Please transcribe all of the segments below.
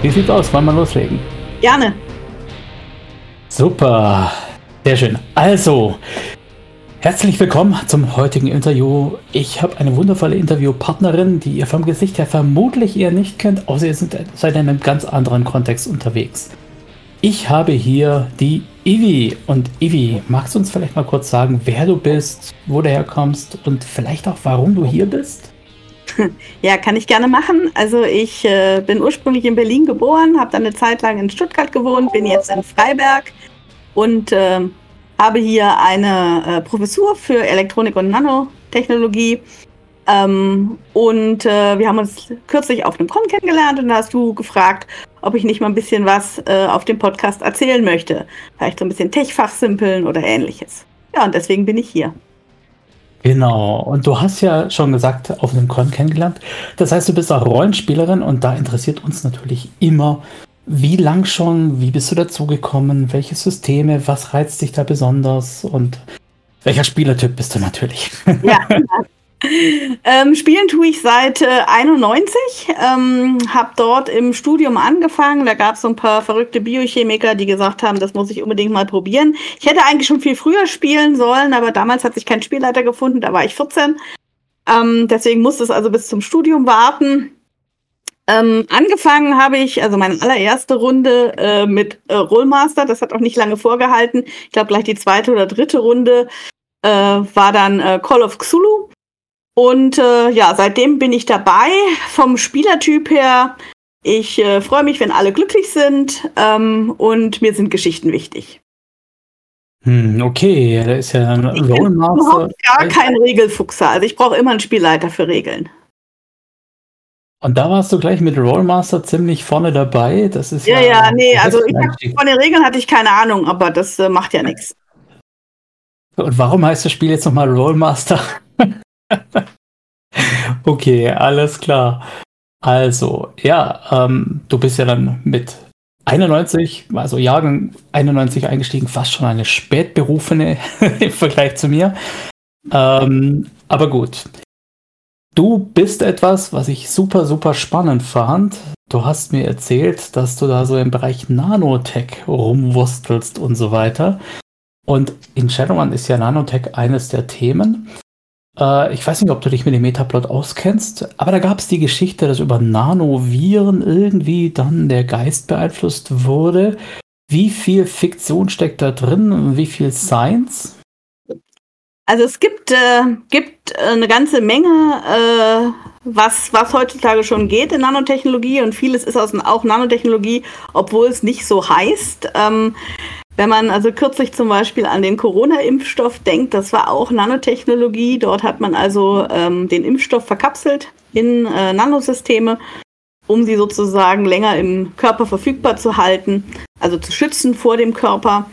Wie sieht's aus? Wollen wir loslegen? Gerne. Super. Sehr schön. Also, herzlich willkommen zum heutigen Interview. Ich habe eine wundervolle Interviewpartnerin, die ihr vom Gesicht her vermutlich eher nicht kennt, außer ihr seid in einem ganz anderen Kontext unterwegs. Ich habe hier die Ivi. Und Ivi, magst du uns vielleicht mal kurz sagen, wer du bist, wo du herkommst und vielleicht auch, warum du hier bist? Ja, kann ich gerne machen. Also ich äh, bin ursprünglich in Berlin geboren, habe dann eine Zeit lang in Stuttgart gewohnt, bin jetzt in Freiberg und äh, habe hier eine äh, Professur für Elektronik und Nanotechnologie. Ähm, und äh, wir haben uns kürzlich auf einem Con kennengelernt und da hast du gefragt, ob ich nicht mal ein bisschen was äh, auf dem Podcast erzählen möchte. Vielleicht so ein bisschen Tech-Fachsimpeln oder ähnliches. Ja, und deswegen bin ich hier. Genau, und du hast ja schon gesagt, auf einem Con kennengelernt. Das heißt, du bist auch Rollenspielerin und da interessiert uns natürlich immer, wie lang schon, wie bist du dazugekommen, welche Systeme, was reizt dich da besonders und welcher Spielertyp bist du natürlich? Ja, ähm, spielen tue ich seit äh, 91, ähm, habe dort im Studium angefangen. Da gab es so ein paar verrückte Biochemiker, die gesagt haben, das muss ich unbedingt mal probieren. Ich hätte eigentlich schon viel früher spielen sollen, aber damals hat sich kein Spielleiter gefunden, da war ich 14. Ähm, deswegen musste es also bis zum Studium warten. Ähm, angefangen habe ich, also meine allererste Runde äh, mit äh, Rollmaster, das hat auch nicht lange vorgehalten. Ich glaube, gleich die zweite oder dritte Runde äh, war dann äh, Call of Cthulhu. Und äh, ja, seitdem bin ich dabei. Vom Spielertyp her, ich äh, freue mich, wenn alle glücklich sind ähm, und mir sind Geschichten wichtig. Hm, okay, da ist ja ein Rollmaster. überhaupt gar kein Regelfuchser. Also ich brauche immer einen Spielleiter für Regeln. Und da warst du gleich mit Rollmaster ziemlich vorne dabei. Das ist ja, ja, ja nee, also ich hab, von den Regeln hatte ich keine Ahnung, aber das äh, macht ja nichts. Und warum heißt das Spiel jetzt nochmal Rollmaster? okay, alles klar. Also, ja, ähm, du bist ja dann mit 91, also Jahrgang 91 eingestiegen, fast schon eine spätberufene im Vergleich zu mir. Ähm, aber gut. Du bist etwas, was ich super, super spannend fand. Du hast mir erzählt, dass du da so im Bereich Nanotech rumwurstelst und so weiter. Und in Shadowrun ist ja Nanotech eines der Themen. Äh, ich weiß nicht, ob du dich mit dem Metaplot auskennst, aber da gab es die Geschichte, dass über Nanoviren irgendwie dann der Geist beeinflusst wurde. Wie viel Fiktion steckt da drin und wie viel Science? Also es gibt, äh, gibt eine ganze Menge, äh, was, was heutzutage schon geht in Nanotechnologie und vieles ist aus, auch Nanotechnologie, obwohl es nicht so heißt. Ähm, wenn man also kürzlich zum Beispiel an den Corona-Impfstoff denkt, das war auch Nanotechnologie. Dort hat man also ähm, den Impfstoff verkapselt in äh, Nanosysteme, um sie sozusagen länger im Körper verfügbar zu halten, also zu schützen vor dem Körper.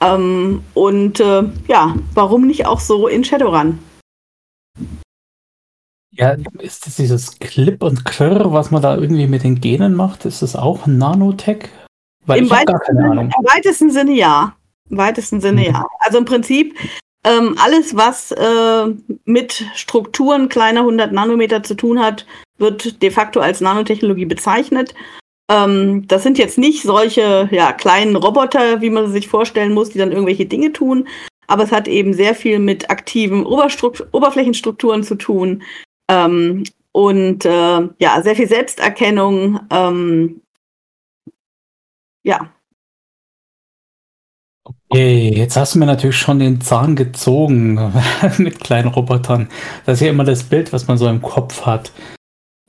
Ähm, und äh, ja, warum nicht auch so in Shadowrun? Ja, ist das dieses Clip und Krr, was man da irgendwie mit den Genen macht? Ist das auch Nanotech? Weil Im, weitesten Sinne, Im weitesten Sinne ja. Im weitesten Sinne mhm. ja. Also im Prinzip ähm, alles, was äh, mit Strukturen kleiner 100 Nanometer zu tun hat, wird de facto als Nanotechnologie bezeichnet. Ähm, das sind jetzt nicht solche ja, kleinen Roboter, wie man sich vorstellen muss, die dann irgendwelche Dinge tun, aber es hat eben sehr viel mit aktiven Oberflächenstrukturen zu tun ähm, und äh, ja, sehr viel Selbsterkennung, ähm, ja. Okay, jetzt hast du mir natürlich schon den Zahn gezogen mit kleinen Robotern. Das ist ja immer das Bild, was man so im Kopf hat.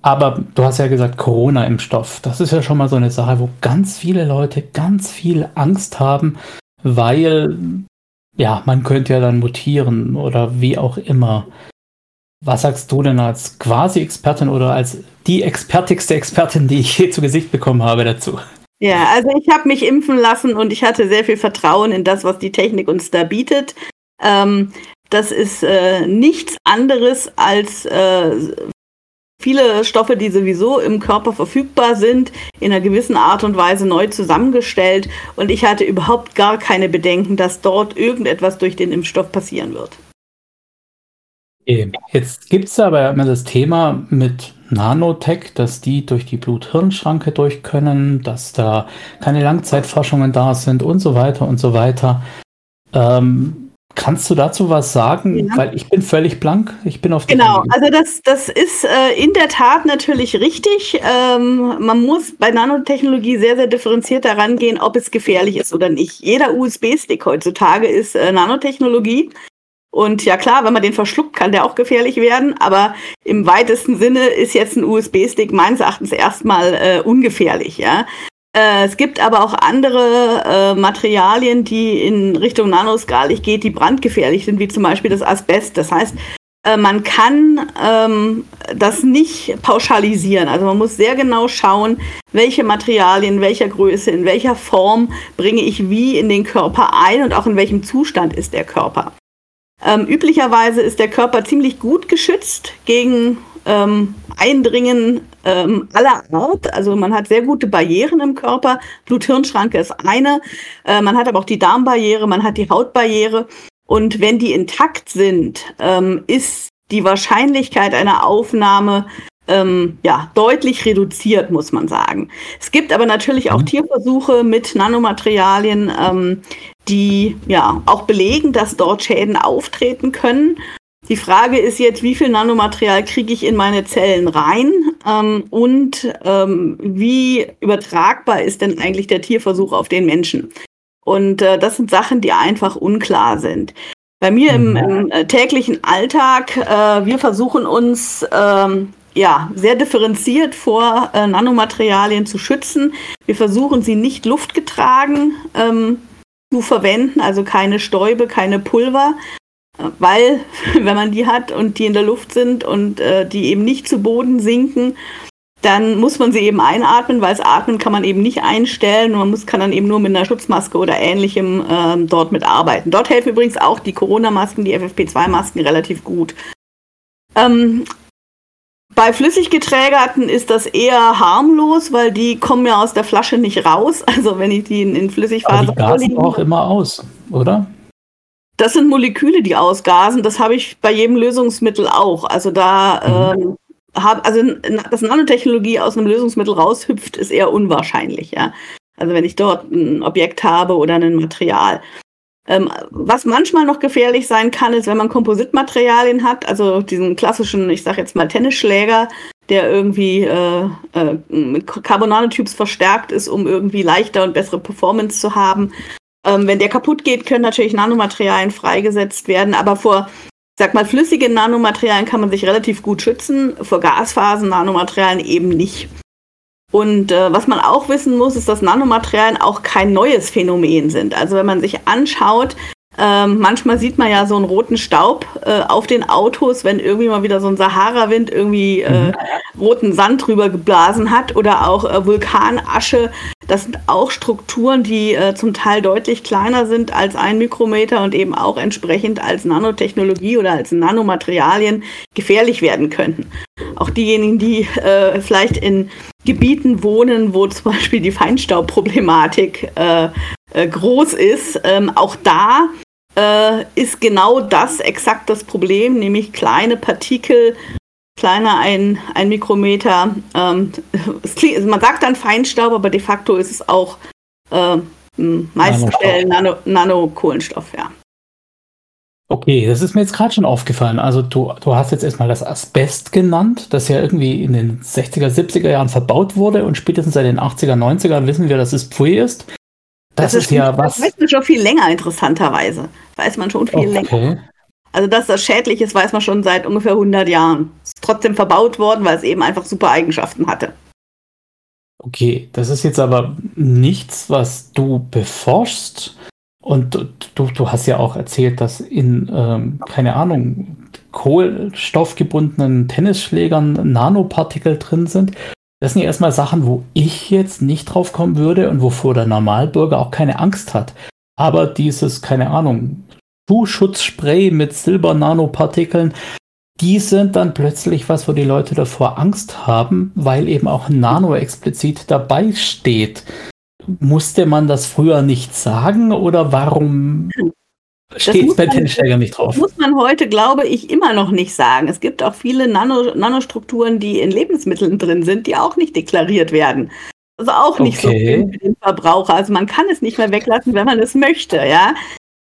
Aber du hast ja gesagt, Corona-Impfstoff. Das ist ja schon mal so eine Sache, wo ganz viele Leute ganz viel Angst haben, weil, ja, man könnte ja dann mutieren oder wie auch immer. Was sagst du denn als Quasi-Expertin oder als die expertigste Expertin, die ich je zu Gesicht bekommen habe dazu? Ja, also ich habe mich impfen lassen und ich hatte sehr viel Vertrauen in das, was die Technik uns da bietet. Ähm, das ist äh, nichts anderes als äh, viele Stoffe, die sowieso im Körper verfügbar sind, in einer gewissen Art und Weise neu zusammengestellt. Und ich hatte überhaupt gar keine Bedenken, dass dort irgendetwas durch den Impfstoff passieren wird. Jetzt gibt es aber immer das Thema mit Nanotech, dass die durch die Blut-Hirn-Schranke durch können, dass da keine Langzeitforschungen da sind und so weiter und so weiter. Ähm, kannst du dazu was sagen? Ja. Weil ich bin völlig blank. Ich bin auf Genau, Linie. also das, das ist äh, in der Tat natürlich richtig. Ähm, man muss bei Nanotechnologie sehr, sehr differenziert daran gehen, ob es gefährlich ist oder nicht. Jeder USB-Stick heutzutage ist äh, Nanotechnologie. Und ja klar, wenn man den verschluckt, kann der auch gefährlich werden. Aber im weitesten Sinne ist jetzt ein USB-Stick meines Erachtens erstmal äh, ungefährlich. Ja? Äh, es gibt aber auch andere äh, Materialien, die in Richtung nanoskalig geht, die brandgefährlich sind, wie zum Beispiel das Asbest. Das heißt, äh, man kann ähm, das nicht pauschalisieren. Also man muss sehr genau schauen, welche Materialien, in welcher Größe, in welcher Form bringe ich wie in den Körper ein und auch in welchem Zustand ist der Körper. Ähm, üblicherweise ist der Körper ziemlich gut geschützt gegen ähm, Eindringen ähm, aller Art. Also man hat sehr gute Barrieren im Körper. Blut-Hirn-Schranke ist eine. Äh, man hat aber auch die Darmbarriere, man hat die Hautbarriere. Und wenn die intakt sind, ähm, ist die Wahrscheinlichkeit einer Aufnahme ähm, ja, deutlich reduziert, muss man sagen. Es gibt aber natürlich auch mhm. Tierversuche mit Nanomaterialien, ähm, die ja auch belegen, dass dort Schäden auftreten können. Die Frage ist jetzt, wie viel Nanomaterial kriege ich in meine Zellen rein ähm, und ähm, wie übertragbar ist denn eigentlich der Tierversuch auf den Menschen? Und äh, das sind Sachen, die einfach unklar sind. Bei mir im, mhm. im äh, täglichen Alltag, äh, wir versuchen uns ähm, ja, sehr differenziert vor äh, Nanomaterialien zu schützen. Wir versuchen sie nicht luftgetragen ähm, zu verwenden, also keine Stäube, keine Pulver, äh, weil wenn man die hat und die in der Luft sind und äh, die eben nicht zu Boden sinken, dann muss man sie eben einatmen, weil das Atmen kann man eben nicht einstellen. Man muss, kann dann eben nur mit einer Schutzmaske oder ähnlichem ähm, dort mitarbeiten. Dort helfen übrigens auch die Corona-Masken, die FFP2-Masken relativ gut. Ähm, bei Flüssiggeträgerten ist das eher harmlos, weil die kommen ja aus der Flasche nicht raus. Also wenn ich die in, in Flüssigphase. Aber die gasen auch immer aus, oder? Das sind Moleküle, die ausgasen. Das habe ich bei jedem Lösungsmittel auch. Also da mhm. ähm, hab, also dass Nanotechnologie aus einem Lösungsmittel raushüpft, ist eher unwahrscheinlich, ja. Also wenn ich dort ein Objekt habe oder ein Material. Ähm, was manchmal noch gefährlich sein kann, ist, wenn man Kompositmaterialien hat, also diesen klassischen, ich sag jetzt mal Tennisschläger, der irgendwie äh, äh, mit Carbonanotubes verstärkt ist, um irgendwie leichter und bessere Performance zu haben. Ähm, wenn der kaputt geht, können natürlich Nanomaterialien freigesetzt werden, aber vor, sag mal, flüssigen Nanomaterialien kann man sich relativ gut schützen, vor Gasphasen Nanomaterialien eben nicht. Und äh, was man auch wissen muss, ist, dass Nanomaterialien auch kein neues Phänomen sind. Also wenn man sich anschaut, ähm, manchmal sieht man ja so einen roten Staub äh, auf den Autos, wenn irgendwie mal wieder so ein Sahara-Wind irgendwie äh, mhm. roten Sand drüber geblasen hat oder auch äh, Vulkanasche. Das sind auch Strukturen, die äh, zum Teil deutlich kleiner sind als ein Mikrometer und eben auch entsprechend als Nanotechnologie oder als Nanomaterialien gefährlich werden könnten. Auch diejenigen, die äh, vielleicht in Gebieten wohnen, wo zum Beispiel die Feinstaubproblematik äh, äh, groß ist, ähm, auch da äh, ist genau das exakt das Problem, nämlich kleine Partikel, kleiner ein, ein Mikrometer. Ähm, klingt, man sagt dann Feinstaub, aber de facto ist es auch äh, meistens Nano, Nanokohlenstoff, ja. Okay, das ist mir jetzt gerade schon aufgefallen. Also du, du hast jetzt erstmal das Asbest genannt, das ja irgendwie in den 60er, 70er Jahren verbaut wurde und spätestens seit den 80er, 90er wissen wir, dass es Pfui ist. Das, das ist, ja was. Das weiß man schon viel länger, interessanterweise. Weiß man schon viel okay. länger. Also, dass das schädlich ist, weiß man schon seit ungefähr 100 Jahren. Ist trotzdem verbaut worden, weil es eben einfach super Eigenschaften hatte. Okay, das ist jetzt aber nichts, was du beforschst. Und du, du hast ja auch erzählt, dass in, ähm, keine Ahnung, kohlenstoffgebundenen Tennisschlägern Nanopartikel drin sind. Das sind ja erstmal Sachen, wo ich jetzt nicht drauf kommen würde und wovor der Normalbürger auch keine Angst hat. Aber dieses, keine Ahnung, Schuhschutzspray mit Silber-Nanopartikeln, die sind dann plötzlich was, wo die Leute davor Angst haben, weil eben auch Nano explizit dabei steht. Musste man das früher nicht sagen oder warum steht bei Tennisschlägern nicht drauf. Muss man heute, glaube ich, immer noch nicht sagen. Es gibt auch viele Nano Nanostrukturen, die in Lebensmitteln drin sind, die auch nicht deklariert werden. Also auch nicht okay. so für den Verbraucher. Also man kann es nicht mehr weglassen, wenn man es möchte, ja.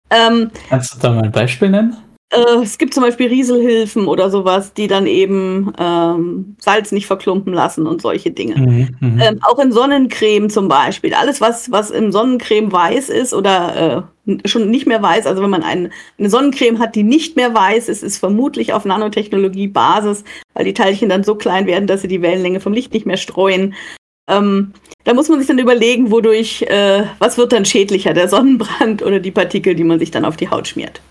Ähm, Kannst du da mal ein Beispiel nennen? Äh, es gibt zum Beispiel Rieselhilfen oder sowas, die dann eben ähm, Salz nicht verklumpen lassen und solche Dinge. Mhm, mhm, ähm, auch in Sonnencreme zum Beispiel. Alles, was, was im Sonnencreme weiß ist oder äh, schon nicht mehr weiß, also wenn man ein, eine Sonnencreme hat, die nicht mehr weiß ist, ist vermutlich auf Nanotechnologie-Basis, weil die Teilchen dann so klein werden, dass sie die Wellenlänge vom Licht nicht mehr streuen. Ähm, da muss man sich dann überlegen, wodurch, äh, was wird dann schädlicher, der Sonnenbrand oder die Partikel, die man sich dann auf die Haut schmiert.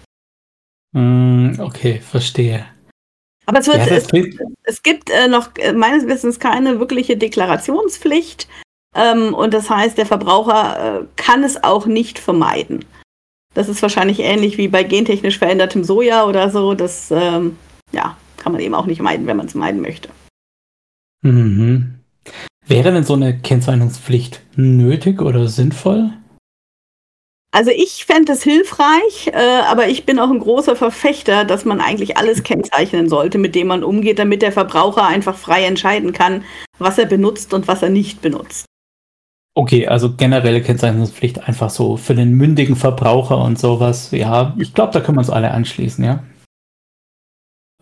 Mm, okay, verstehe. Aber es, wird, ja, es, es, gibt äh, noch äh, meines Wissens keine wirkliche Deklarationspflicht. Ähm, und das heißt, der Verbraucher äh, kann es auch nicht vermeiden. Das ist wahrscheinlich ähnlich wie bei gentechnisch verändertem Soja oder so. Das ähm, ja, kann man eben auch nicht meiden, wenn man es meiden möchte. Mhm. Wäre denn so eine Kennzeichnungspflicht nötig oder sinnvoll? Also ich fände es hilfreich, äh, aber ich bin auch ein großer Verfechter, dass man eigentlich alles kennzeichnen sollte, mit dem man umgeht, damit der Verbraucher einfach frei entscheiden kann, was er benutzt und was er nicht benutzt. Okay, also generelle Kennzeichnungspflicht einfach so für den mündigen Verbraucher und sowas. Ja, ich glaube, da können wir uns alle anschließen, ja.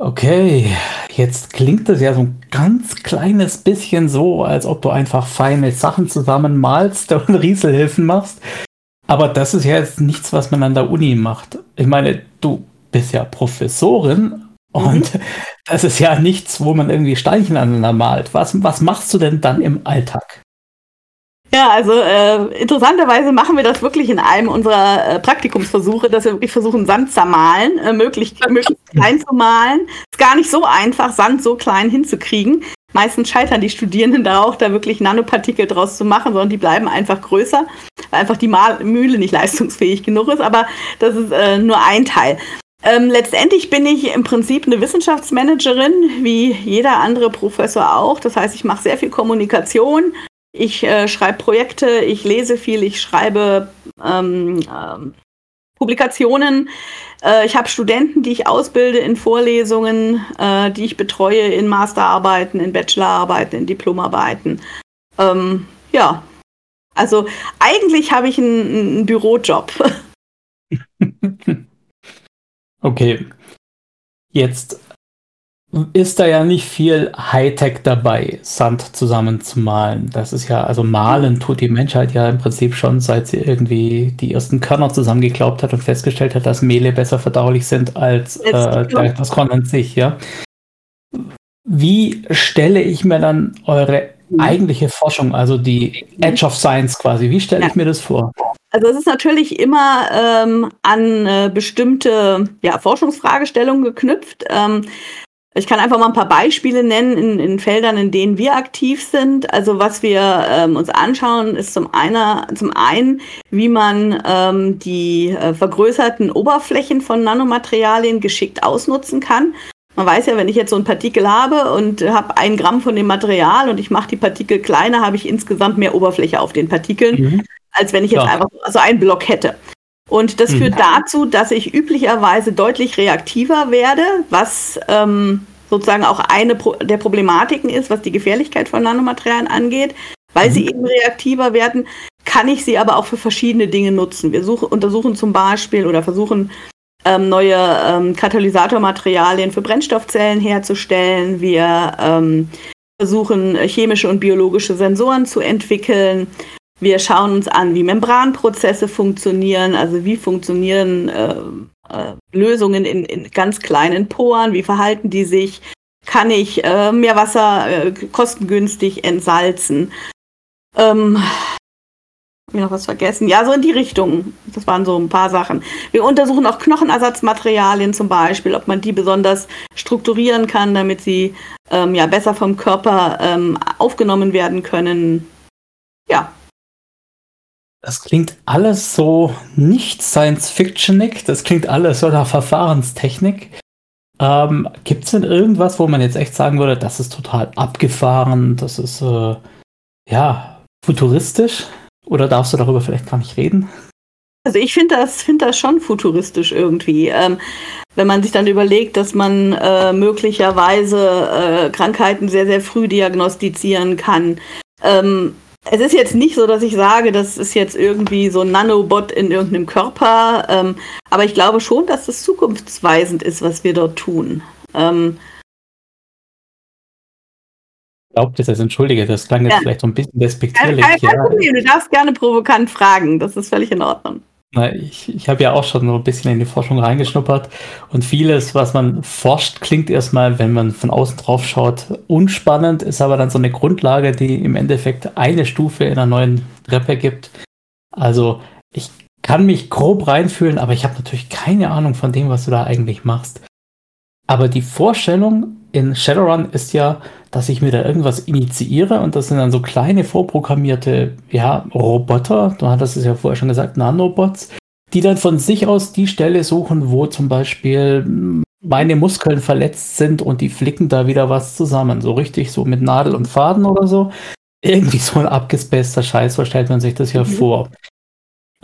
Okay, jetzt klingt das ja so ein ganz kleines bisschen so, als ob du einfach feine Sachen zusammenmalst und Rieselhilfen machst. Aber das ist ja jetzt nichts, was man an der Uni macht. Ich meine, du bist ja Professorin und mhm. das ist ja nichts, wo man irgendwie Steinchen aneinander malt. Was, was machst du denn dann im Alltag? Ja, also äh, interessanterweise machen wir das wirklich in einem unserer äh, Praktikumsversuche, dass wir wirklich versuchen, Sand zu malen, äh, möglichst, möglichst klein zu malen. Ist gar nicht so einfach, Sand so klein hinzukriegen. Meistens scheitern die Studierenden da auch, da wirklich Nanopartikel draus zu machen, sondern die bleiben einfach größer, weil einfach die Mal Mühle nicht leistungsfähig genug ist. Aber das ist äh, nur ein Teil. Ähm, letztendlich bin ich im Prinzip eine Wissenschaftsmanagerin, wie jeder andere Professor auch. Das heißt, ich mache sehr viel Kommunikation. Ich äh, schreibe Projekte, ich lese viel, ich schreibe ähm, ähm, Publikationen. Äh, ich habe Studenten, die ich ausbilde in Vorlesungen, äh, die ich betreue in Masterarbeiten, in Bachelorarbeiten, in Diplomarbeiten. Ähm, ja, also eigentlich habe ich einen, einen Bürojob. okay. Jetzt ist da ja nicht viel Hightech dabei, Sand zusammenzumalen. Das ist ja, also malen tut die Menschheit ja im Prinzip schon, seit sie irgendwie die ersten Körner zusammengeklaubt hat und festgestellt hat, dass Mehle besser verdaulich sind als äh, das Korn an sich, ja. Wie stelle ich mir dann eure mhm. eigentliche Forschung, also die Edge of Science quasi, wie stelle ja. ich mir das vor? Also es ist natürlich immer ähm, an äh, bestimmte ja, Forschungsfragestellungen geknüpft. Ähm, ich kann einfach mal ein paar Beispiele nennen in, in Feldern, in denen wir aktiv sind. Also was wir ähm, uns anschauen, ist zum, einer, zum einen, wie man ähm, die äh, vergrößerten Oberflächen von Nanomaterialien geschickt ausnutzen kann. Man weiß ja, wenn ich jetzt so ein Partikel habe und habe ein Gramm von dem Material und ich mache die Partikel kleiner, habe ich insgesamt mehr Oberfläche auf den Partikeln, mhm. als wenn ich jetzt ja. einfach so einen Block hätte. Und das mhm. führt dazu, dass ich üblicherweise deutlich reaktiver werde, was ähm, sozusagen auch eine Pro der Problematiken ist, was die Gefährlichkeit von Nanomaterialien angeht. Weil mhm. sie eben reaktiver werden, kann ich sie aber auch für verschiedene Dinge nutzen. Wir suchen, untersuchen zum Beispiel oder versuchen ähm, neue ähm, Katalysatormaterialien für Brennstoffzellen herzustellen. Wir ähm, versuchen chemische und biologische Sensoren zu entwickeln. Wir schauen uns an, wie Membranprozesse funktionieren, also wie funktionieren äh, äh, Lösungen in, in, ganz kleinen Poren, wie verhalten die sich, kann ich äh, mehr Wasser äh, kostengünstig entsalzen. Ähm, habe ich noch was vergessen? Ja, so in die Richtung. Das waren so ein paar Sachen. Wir untersuchen auch Knochenersatzmaterialien zum Beispiel, ob man die besonders strukturieren kann, damit sie ähm, ja besser vom Körper ähm, aufgenommen werden können. Ja, das klingt alles so nicht Science-Fictionig, das klingt alles so nach Verfahrenstechnik. Ähm, Gibt es denn irgendwas, wo man jetzt echt sagen würde, das ist total abgefahren, das ist äh, ja futuristisch? Oder darfst du darüber vielleicht gar nicht reden? Also ich finde das, find das schon futuristisch irgendwie. Ähm, wenn man sich dann überlegt, dass man äh, möglicherweise äh, Krankheiten sehr, sehr früh diagnostizieren kann. Ähm, es ist jetzt nicht so, dass ich sage, das ist jetzt irgendwie so ein Nanobot in irgendeinem Körper, ähm, aber ich glaube schon, dass das zukunftsweisend ist, was wir dort tun. Ähm, Glaubt das, also entschuldige, das klang jetzt ja. vielleicht so ein bisschen despektierlich. Kein, kein, kein Problem, du darfst gerne provokant fragen, das ist völlig in Ordnung. Na, ich ich habe ja auch schon so ein bisschen in die Forschung reingeschnuppert und vieles, was man forscht, klingt erstmal, wenn man von außen drauf schaut, unspannend, ist aber dann so eine Grundlage, die im Endeffekt eine Stufe in einer neuen Treppe gibt. Also ich kann mich grob reinfühlen, aber ich habe natürlich keine Ahnung von dem, was du da eigentlich machst. Aber die Vorstellung in Shadowrun ist ja, dass ich mir da irgendwas initiiere und das sind dann so kleine vorprogrammierte ja, Roboter, du hattest es ja vorher schon gesagt, Nanobots, die dann von sich aus die Stelle suchen, wo zum Beispiel meine Muskeln verletzt sind und die flicken da wieder was zusammen. So richtig, so mit Nadel und Faden oder so. Irgendwie so ein abgespaceter Scheiß, so stellt man sich das ja mhm. vor.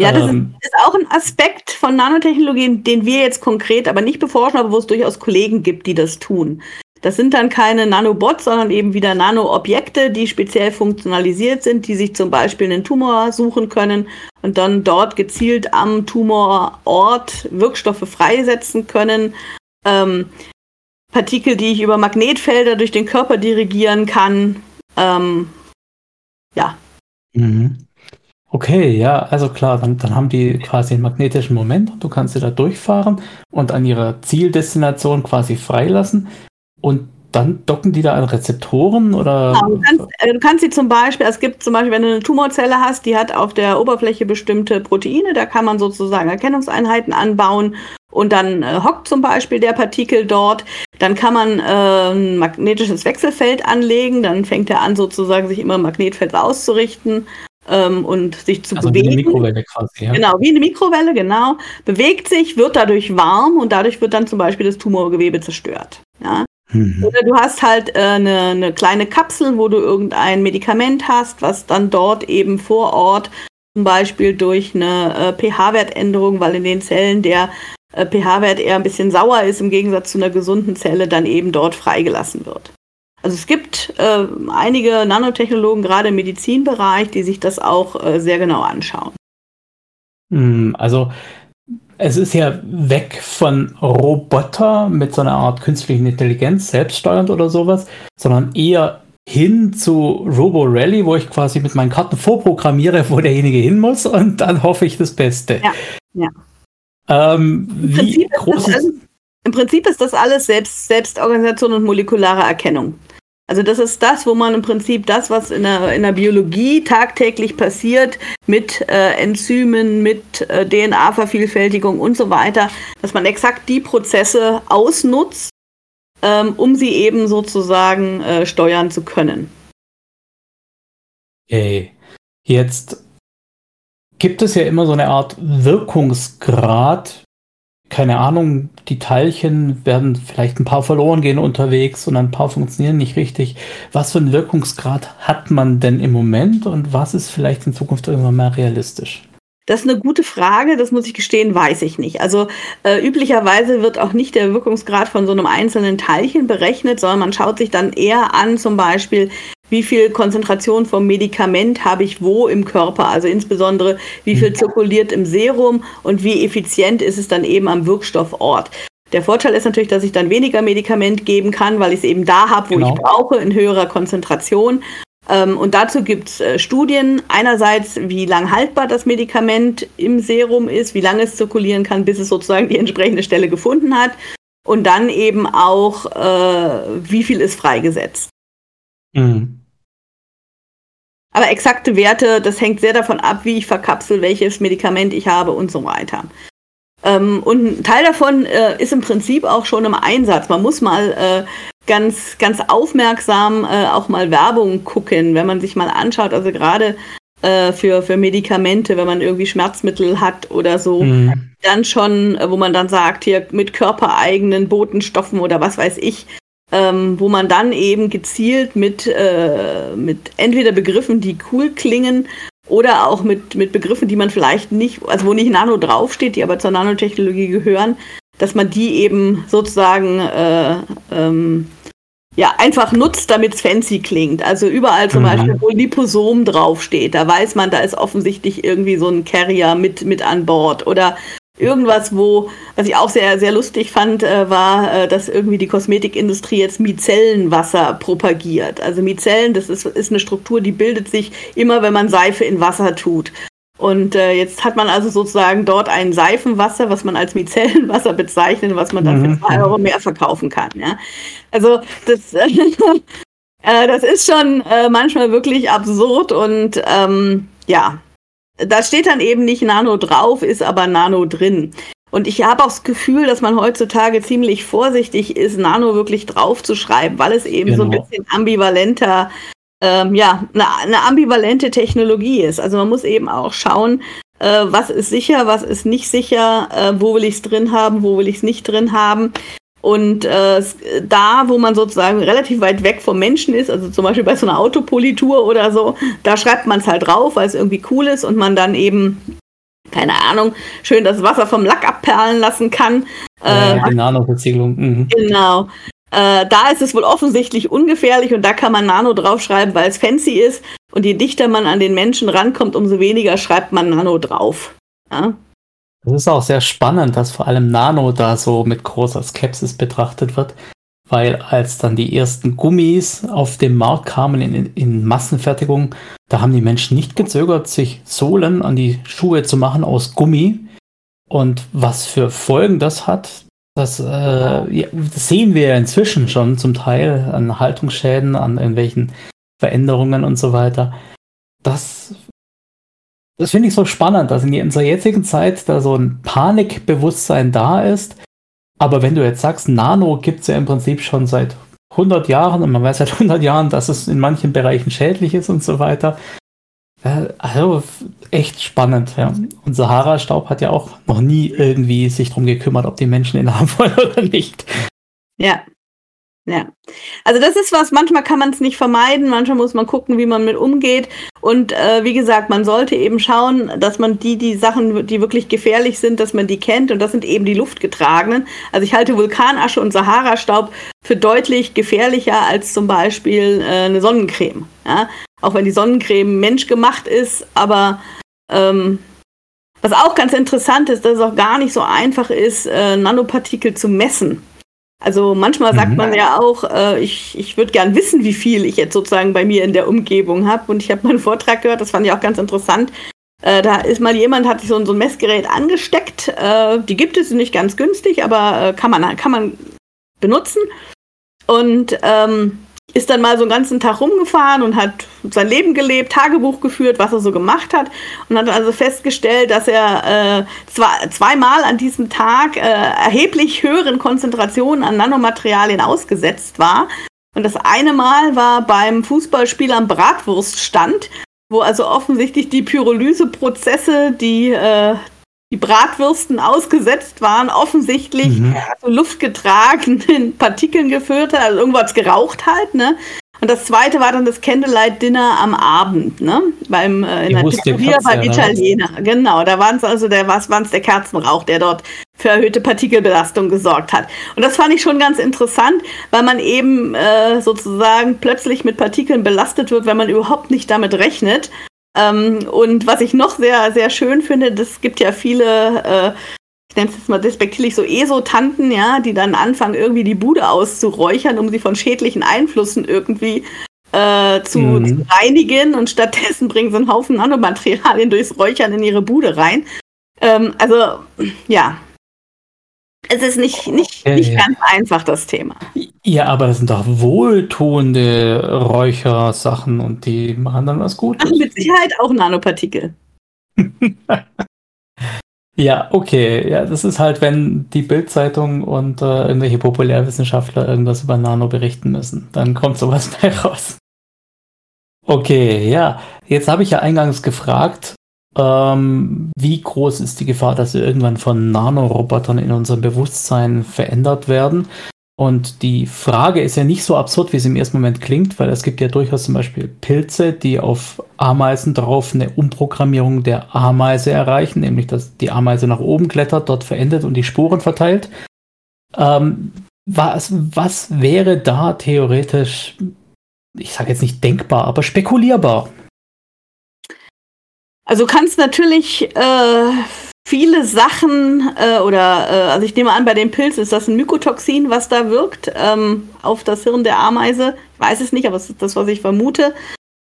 Ja, das ähm, ist, ist, auch ein Aspekt von Nanotechnologien, den wir jetzt konkret aber nicht beforschen, aber wo es durchaus Kollegen gibt, die das tun. Das sind dann keine Nanobots, sondern eben wieder Nanoobjekte, die speziell funktionalisiert sind, die sich zum Beispiel einen Tumor suchen können und dann dort gezielt am Tumorort Wirkstoffe freisetzen können. Ähm, Partikel, die ich über Magnetfelder durch den Körper dirigieren kann. Ähm, ja. Mhm. Okay, ja, also klar, dann, dann haben die quasi einen magnetischen Moment und du kannst sie da durchfahren und an ihrer Zieldestination quasi freilassen. Und dann docken die da an Rezeptoren oder? Genau, du, kannst, äh, du kannst sie zum Beispiel, es gibt zum Beispiel, wenn du eine Tumorzelle hast, die hat auf der Oberfläche bestimmte Proteine, da kann man sozusagen Erkennungseinheiten anbauen und dann äh, hockt zum Beispiel der Partikel dort. Dann kann man äh, ein magnetisches Wechselfeld anlegen, dann fängt er an sozusagen sich immer Magnetfeld auszurichten ähm, und sich zu also bewegen. Wie eine Mikrowelle quasi, ja. Genau, wie eine Mikrowelle, genau. Bewegt sich, wird dadurch warm und dadurch wird dann zum Beispiel das Tumorgewebe zerstört. Ja. Mhm. Oder du hast halt äh, eine, eine kleine Kapsel, wo du irgendein Medikament hast, was dann dort eben vor Ort zum Beispiel durch eine äh, pH-Wertänderung, weil in den Zellen der äh, pH-Wert eher ein bisschen sauer ist im Gegensatz zu einer gesunden Zelle, dann eben dort freigelassen wird. Also es gibt äh, einige Nanotechnologen, gerade im Medizinbereich, die sich das auch äh, sehr genau anschauen. Hm, also es ist ja weg von Roboter mit so einer Art künstlichen Intelligenz, selbststeuernd oder sowas, sondern eher hin zu Robo Rally, wo ich quasi mit meinen Karten vorprogrammiere, wo derjenige hin muss und dann hoffe ich das Beste. Ja, ja. Ähm, wie Prinzip groß ist, Im Prinzip ist das alles Selbst, Selbstorganisation und molekulare Erkennung. Also das ist das, wo man im Prinzip das, was in der, in der Biologie tagtäglich passiert, mit äh, Enzymen, mit äh, DNA-Vervielfältigung und so weiter, dass man exakt die Prozesse ausnutzt, ähm, um sie eben sozusagen äh, steuern zu können. Okay. Jetzt gibt es ja immer so eine Art Wirkungsgrad keine Ahnung, die Teilchen werden vielleicht ein paar verloren gehen unterwegs und ein paar funktionieren nicht richtig. Was für einen Wirkungsgrad hat man denn im Moment und was ist vielleicht in Zukunft irgendwann mal realistisch? Das ist eine gute Frage, das muss ich gestehen, weiß ich nicht. Also äh, üblicherweise wird auch nicht der Wirkungsgrad von so einem einzelnen Teilchen berechnet, sondern man schaut sich dann eher an, zum Beispiel, wie viel Konzentration vom Medikament habe ich wo im Körper, also insbesondere wie viel mhm. zirkuliert im Serum und wie effizient ist es dann eben am Wirkstoffort. Der Vorteil ist natürlich, dass ich dann weniger Medikament geben kann, weil ich es eben da habe, wo genau. ich brauche, in höherer Konzentration. Ähm, und dazu gibt es äh, Studien. Einerseits, wie lang haltbar das Medikament im Serum ist, wie lange es zirkulieren kann, bis es sozusagen die entsprechende Stelle gefunden hat. Und dann eben auch, äh, wie viel ist freigesetzt. Mhm. Aber exakte Werte, das hängt sehr davon ab, wie ich verkapsel, welches Medikament ich habe und so weiter. Ähm, und ein Teil davon äh, ist im Prinzip auch schon im Einsatz. Man muss mal äh, ganz, ganz aufmerksam äh, auch mal Werbung gucken, wenn man sich mal anschaut. Also gerade äh, für, für Medikamente, wenn man irgendwie Schmerzmittel hat oder so, mhm. dann schon, äh, wo man dann sagt, hier mit körpereigenen Botenstoffen oder was weiß ich, ähm, wo man dann eben gezielt mit, äh, mit entweder Begriffen, die cool klingen, oder auch mit, mit Begriffen, die man vielleicht nicht, also wo nicht Nano draufsteht, die aber zur Nanotechnologie gehören, dass man die eben sozusagen äh, ähm, ja, einfach nutzt, damit es fancy klingt. Also überall zum mhm. Beispiel, wo Liposom draufsteht, da weiß man, da ist offensichtlich irgendwie so ein Carrier mit, mit an Bord. Oder irgendwas, wo, was ich auch sehr, sehr lustig fand, äh, war, äh, dass irgendwie die Kosmetikindustrie jetzt Micellenwasser propagiert. Also Mizellen, das ist, ist eine Struktur, die bildet sich immer, wenn man Seife in Wasser tut. Und äh, jetzt hat man also sozusagen dort ein Seifenwasser, was man als Micellenwasser bezeichnet, was man dann mhm. für zwei Euro mehr verkaufen kann. Ja? Also das, äh, das ist schon äh, manchmal wirklich absurd und ähm, ja, da steht dann eben nicht Nano drauf, ist aber Nano drin. Und ich habe auch das Gefühl, dass man heutzutage ziemlich vorsichtig ist, Nano wirklich draufzuschreiben, weil es eben genau. so ein genau. bisschen ambivalenter ähm, ja, eine, eine, ambivalente Technologie ist. Also man muss eben auch schauen, äh, was ist sicher, was ist nicht sicher, äh, wo will ich es drin haben, wo will ich es nicht drin haben. Und äh, da, wo man sozusagen relativ weit weg vom Menschen ist, also zum Beispiel bei so einer Autopolitur oder so, da schreibt man es halt drauf, weil es irgendwie cool ist und man dann eben, keine Ahnung, schön das Wasser vom Lack abperlen lassen kann. Äh, ja, die Nanoversiegelung. Mhm. Genau. Äh, da ist es wohl offensichtlich ungefährlich und da kann man Nano draufschreiben, weil es fancy ist. Und je dichter man an den Menschen rankommt, umso weniger schreibt man Nano drauf. Ja? Das ist auch sehr spannend, dass vor allem Nano da so mit großer Skepsis betrachtet wird, weil als dann die ersten Gummis auf den Markt kamen in, in Massenfertigung, da haben die Menschen nicht gezögert, sich Sohlen an die Schuhe zu machen aus Gummi. Und was für Folgen das hat, das, äh, ja, das sehen wir ja inzwischen schon zum Teil an Haltungsschäden, an irgendwelchen Veränderungen und so weiter. Das, das finde ich so spannend, dass in unserer jetzigen Zeit da so ein Panikbewusstsein da ist. Aber wenn du jetzt sagst, Nano gibt es ja im Prinzip schon seit 100 Jahren und man weiß seit 100 Jahren, dass es in manchen Bereichen schädlich ist und so weiter. Also echt spannend, ja. Und Sahara-Staub hat ja auch noch nie irgendwie sich darum gekümmert, ob die Menschen ihn haben wollen oder nicht. Ja. Ja. Also das ist was, manchmal kann man es nicht vermeiden, manchmal muss man gucken, wie man mit umgeht. Und äh, wie gesagt, man sollte eben schauen, dass man die, die Sachen, die wirklich gefährlich sind, dass man die kennt. Und das sind eben die luftgetragenen. Also ich halte Vulkanasche und Sahara-Staub für deutlich gefährlicher als zum Beispiel äh, eine Sonnencreme. Ja? Auch wenn die Sonnencreme menschgemacht ist, aber ähm, was auch ganz interessant ist, dass es auch gar nicht so einfach ist, äh, Nanopartikel zu messen. Also manchmal sagt mhm. man ja auch, äh, ich, ich würde gern wissen, wie viel ich jetzt sozusagen bei mir in der Umgebung habe. Und ich habe mal einen Vortrag gehört, das fand ich auch ganz interessant. Äh, da ist mal jemand, hat sich so, so ein Messgerät angesteckt. Äh, die gibt es nicht ganz günstig, aber äh, kann, man, kann man benutzen. Und ähm, ist dann mal so einen ganzen Tag rumgefahren und hat sein Leben gelebt, Tagebuch geführt, was er so gemacht hat und hat also festgestellt, dass er äh, zwei, zweimal an diesem Tag äh, erheblich höheren Konzentrationen an Nanomaterialien ausgesetzt war. Und das eine Mal war beim Fußballspiel am Bratwurststand, wo also offensichtlich die Pyrolyseprozesse, die äh, die Bratwürsten ausgesetzt waren, offensichtlich mhm. so luftgetragenen Partikeln geführt hat, also irgendwas geraucht halt, ne? Und das zweite war dann das Candlelight Dinner am Abend, ne? Beim äh, in der Pizzeria beim Italiener. Ne? Genau, da waren es also der was waren es der Kerzenrauch, der dort für erhöhte Partikelbelastung gesorgt hat. Und das fand ich schon ganz interessant, weil man eben äh, sozusagen plötzlich mit Partikeln belastet wird, wenn man überhaupt nicht damit rechnet. Ähm, und was ich noch sehr, sehr schön finde, das gibt ja viele, äh, ich nenne es jetzt mal despektierlich so ESO-Tanten, ja, die dann anfangen, irgendwie die Bude auszuräuchern, um sie von schädlichen Einflüssen irgendwie äh, zu, mhm. zu, reinigen. Und stattdessen bringen sie einen Haufen Nanomaterialien durchs Räuchern in ihre Bude rein. Ähm, also, ja, es ist nicht, nicht, okay. nicht ganz einfach, das Thema. Ja, aber das sind doch wohltuende Räuchersachen und die machen dann was Gutes. Ach, mit Sicherheit auch Nanopartikel. ja, okay. Ja, das ist halt, wenn die Bildzeitung und äh, irgendwelche Populärwissenschaftler irgendwas über Nano berichten müssen, dann kommt sowas bei raus. Okay, ja. Jetzt habe ich ja eingangs gefragt, ähm, wie groß ist die Gefahr, dass wir irgendwann von Nanorobotern in unserem Bewusstsein verändert werden? Und die Frage ist ja nicht so absurd, wie es im ersten Moment klingt, weil es gibt ja durchaus zum Beispiel Pilze, die auf Ameisen drauf eine Umprogrammierung der Ameise erreichen, nämlich dass die Ameise nach oben klettert, dort verendet und die Spuren verteilt. Ähm, was, was wäre da theoretisch, ich sage jetzt nicht denkbar, aber spekulierbar? Also kannst natürlich äh, viele Sachen äh, oder äh, also ich nehme an, bei dem Pilz ist das ein Mykotoxin, was da wirkt ähm, auf das Hirn der Ameise. Ich weiß es nicht, aber es ist das, was ich vermute.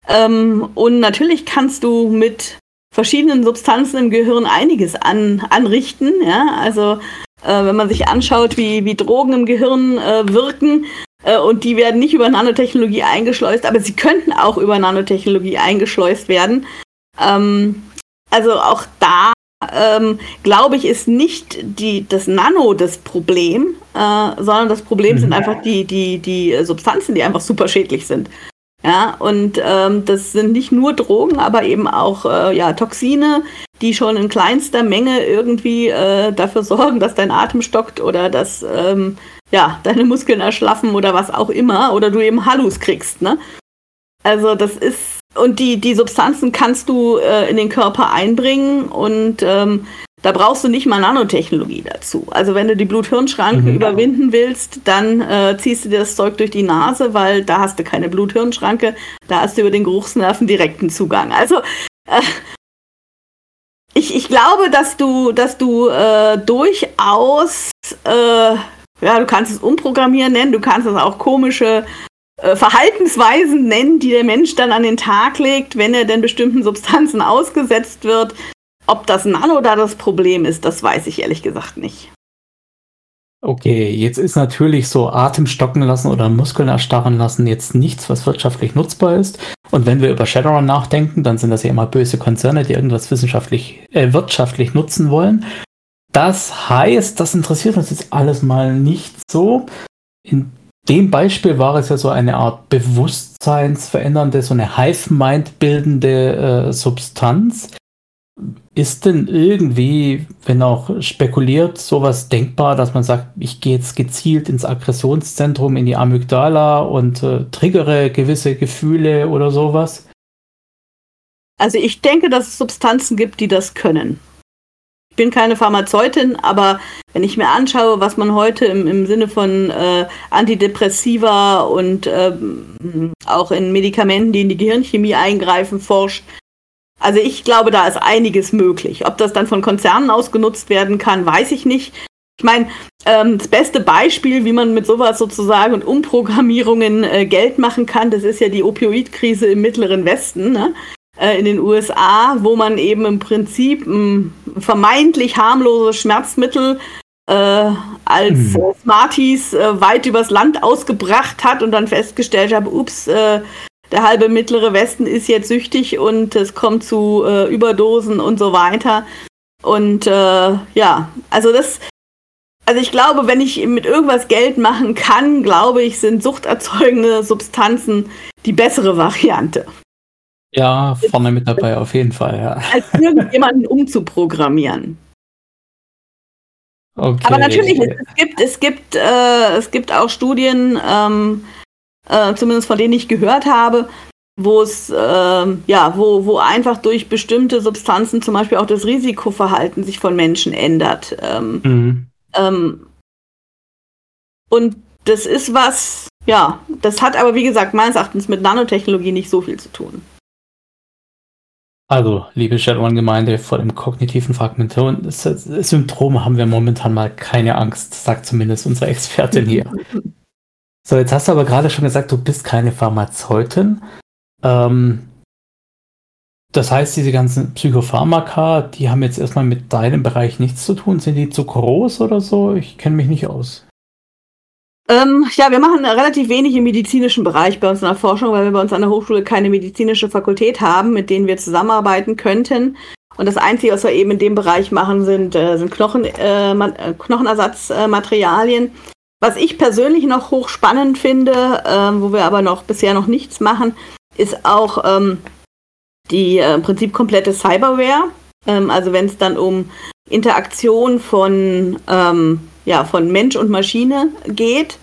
Ähm, und natürlich kannst du mit verschiedenen Substanzen im Gehirn einiges an, anrichten. Ja? Also äh, wenn man sich anschaut, wie, wie Drogen im Gehirn äh, wirken, äh, und die werden nicht über Nanotechnologie eingeschleust, aber sie könnten auch über Nanotechnologie eingeschleust werden. Ähm, also auch da ähm, glaube ich, ist nicht die, das Nano das Problem, äh, sondern das Problem mhm. sind einfach die, die, die Substanzen, die einfach super schädlich sind. Ja, und ähm, das sind nicht nur Drogen, aber eben auch äh, ja, Toxine, die schon in kleinster Menge irgendwie äh, dafür sorgen, dass dein Atem stockt oder dass ähm, ja, deine Muskeln erschlaffen oder was auch immer, oder du eben Hallus kriegst. Ne? Also das ist und die, die Substanzen kannst du äh, in den Körper einbringen und ähm, da brauchst du nicht mal Nanotechnologie dazu. Also wenn du die Blut-Hirn-Schranke mhm. überwinden willst, dann äh, ziehst du dir das Zeug durch die Nase, weil da hast du keine Blut-Hirn-Schranke, da hast du über den Geruchsnerven direkten Zugang. Also äh, ich, ich glaube, dass du, dass du äh, durchaus, äh, ja, du kannst es umprogrammieren nennen, du kannst es auch komische Verhaltensweisen nennen, die der Mensch dann an den Tag legt, wenn er denn bestimmten Substanzen ausgesetzt wird. Ob das Nano da das Problem ist, das weiß ich ehrlich gesagt nicht. Okay, jetzt ist natürlich so Atem stocken lassen oder Muskeln erstarren lassen jetzt nichts, was wirtschaftlich nutzbar ist. Und wenn wir über Shadowrun nachdenken, dann sind das ja immer böse Konzerne, die irgendwas wissenschaftlich, äh, wirtschaftlich nutzen wollen. Das heißt, das interessiert uns jetzt alles mal nicht so. In dem Beispiel war es ja so eine Art bewusstseinsverändernde, so eine Hive-Mind bildende äh, Substanz. Ist denn irgendwie, wenn auch spekuliert, sowas denkbar, dass man sagt, ich gehe jetzt gezielt ins Aggressionszentrum, in die Amygdala und äh, triggere gewisse Gefühle oder sowas? Also ich denke, dass es Substanzen gibt, die das können bin keine Pharmazeutin, aber wenn ich mir anschaue, was man heute im, im Sinne von äh, Antidepressiva und ähm, auch in Medikamenten, die in die Gehirnchemie eingreifen, forscht, also ich glaube, da ist einiges möglich. Ob das dann von Konzernen ausgenutzt werden kann, weiß ich nicht. Ich meine, ähm, das beste Beispiel, wie man mit sowas sozusagen und Umprogrammierungen äh, Geld machen kann, das ist ja die Opioidkrise im Mittleren Westen. Ne? Äh, in den USA, wo man eben im Prinzip ein vermeintlich harmloses Schmerzmittel äh, als mhm. Smarties äh, weit übers Land ausgebracht hat und dann festgestellt habe, ups, äh, der halbe mittlere Westen ist jetzt süchtig und es kommt zu äh, Überdosen und so weiter. Und äh, ja, also das, also ich glaube, wenn ich mit irgendwas Geld machen kann, glaube ich, sind suchterzeugende Substanzen die bessere Variante. Ja, vorne mit dabei, auf jeden Fall, ja. Als irgendjemanden umzuprogrammieren. Okay. Aber natürlich, es gibt, es gibt, äh, es gibt auch Studien, ähm, äh, zumindest von denen ich gehört habe, wo es, äh, ja, wo, wo einfach durch bestimmte Substanzen zum Beispiel auch das Risikoverhalten sich von Menschen ändert. Ähm, mhm. ähm, und das ist was, ja, das hat aber wie gesagt meines Erachtens mit Nanotechnologie nicht so viel zu tun. Also, liebe Shadowrun-Gemeinde, vor dem kognitiven Fragmentation-Syndrom haben wir momentan mal keine Angst, sagt zumindest unsere Expertin hier. So, jetzt hast du aber gerade schon gesagt, du bist keine Pharmazeutin. Ähm, das heißt, diese ganzen Psychopharmaka, die haben jetzt erstmal mit deinem Bereich nichts zu tun. Sind die zu groß oder so? Ich kenne mich nicht aus. Ähm, ja, wir machen relativ wenig im medizinischen Bereich bei uns in der Forschung, weil wir bei uns an der Hochschule keine medizinische Fakultät haben, mit denen wir zusammenarbeiten könnten. Und das Einzige, was wir eben in dem Bereich machen, sind, äh, sind Knochen, äh, äh Knochenersatzmaterialien. was ich persönlich noch hochspannend finde, äh, wo wir aber noch bisher noch nichts machen, ist auch ähm, die äh, im Prinzip komplette Cyberware. Ähm, also wenn es dann um Interaktion von ähm, ja, von Mensch und Maschine geht.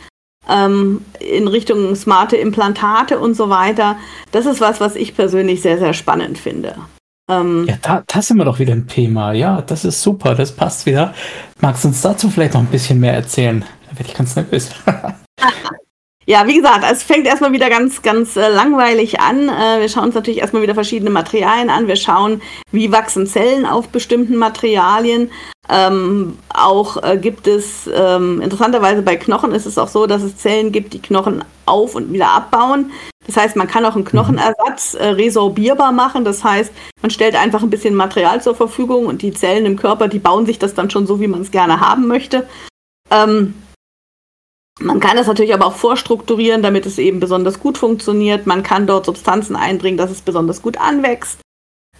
ähm, in Richtung smarte Implantate und so weiter. Das ist was, was ich persönlich sehr, sehr spannend finde. Ähm, ja, da, da sind wir doch wieder im Thema. Ja, das ist super, das passt wieder. Magst du uns dazu vielleicht noch ein bisschen mehr erzählen? Da werde ich ganz nervös. Ja, wie gesagt, es fängt erstmal wieder ganz, ganz äh, langweilig an. Äh, wir schauen uns natürlich erstmal wieder verschiedene Materialien an. Wir schauen, wie wachsen Zellen auf bestimmten Materialien. Ähm, auch äh, gibt es, ähm, interessanterweise bei Knochen ist es auch so, dass es Zellen gibt, die Knochen auf und wieder abbauen. Das heißt, man kann auch einen mhm. Knochenersatz äh, resorbierbar machen. Das heißt, man stellt einfach ein bisschen Material zur Verfügung und die Zellen im Körper, die bauen sich das dann schon so, wie man es gerne haben möchte. Ähm, man kann das natürlich aber auch vorstrukturieren, damit es eben besonders gut funktioniert. Man kann dort Substanzen einbringen, dass es besonders gut anwächst.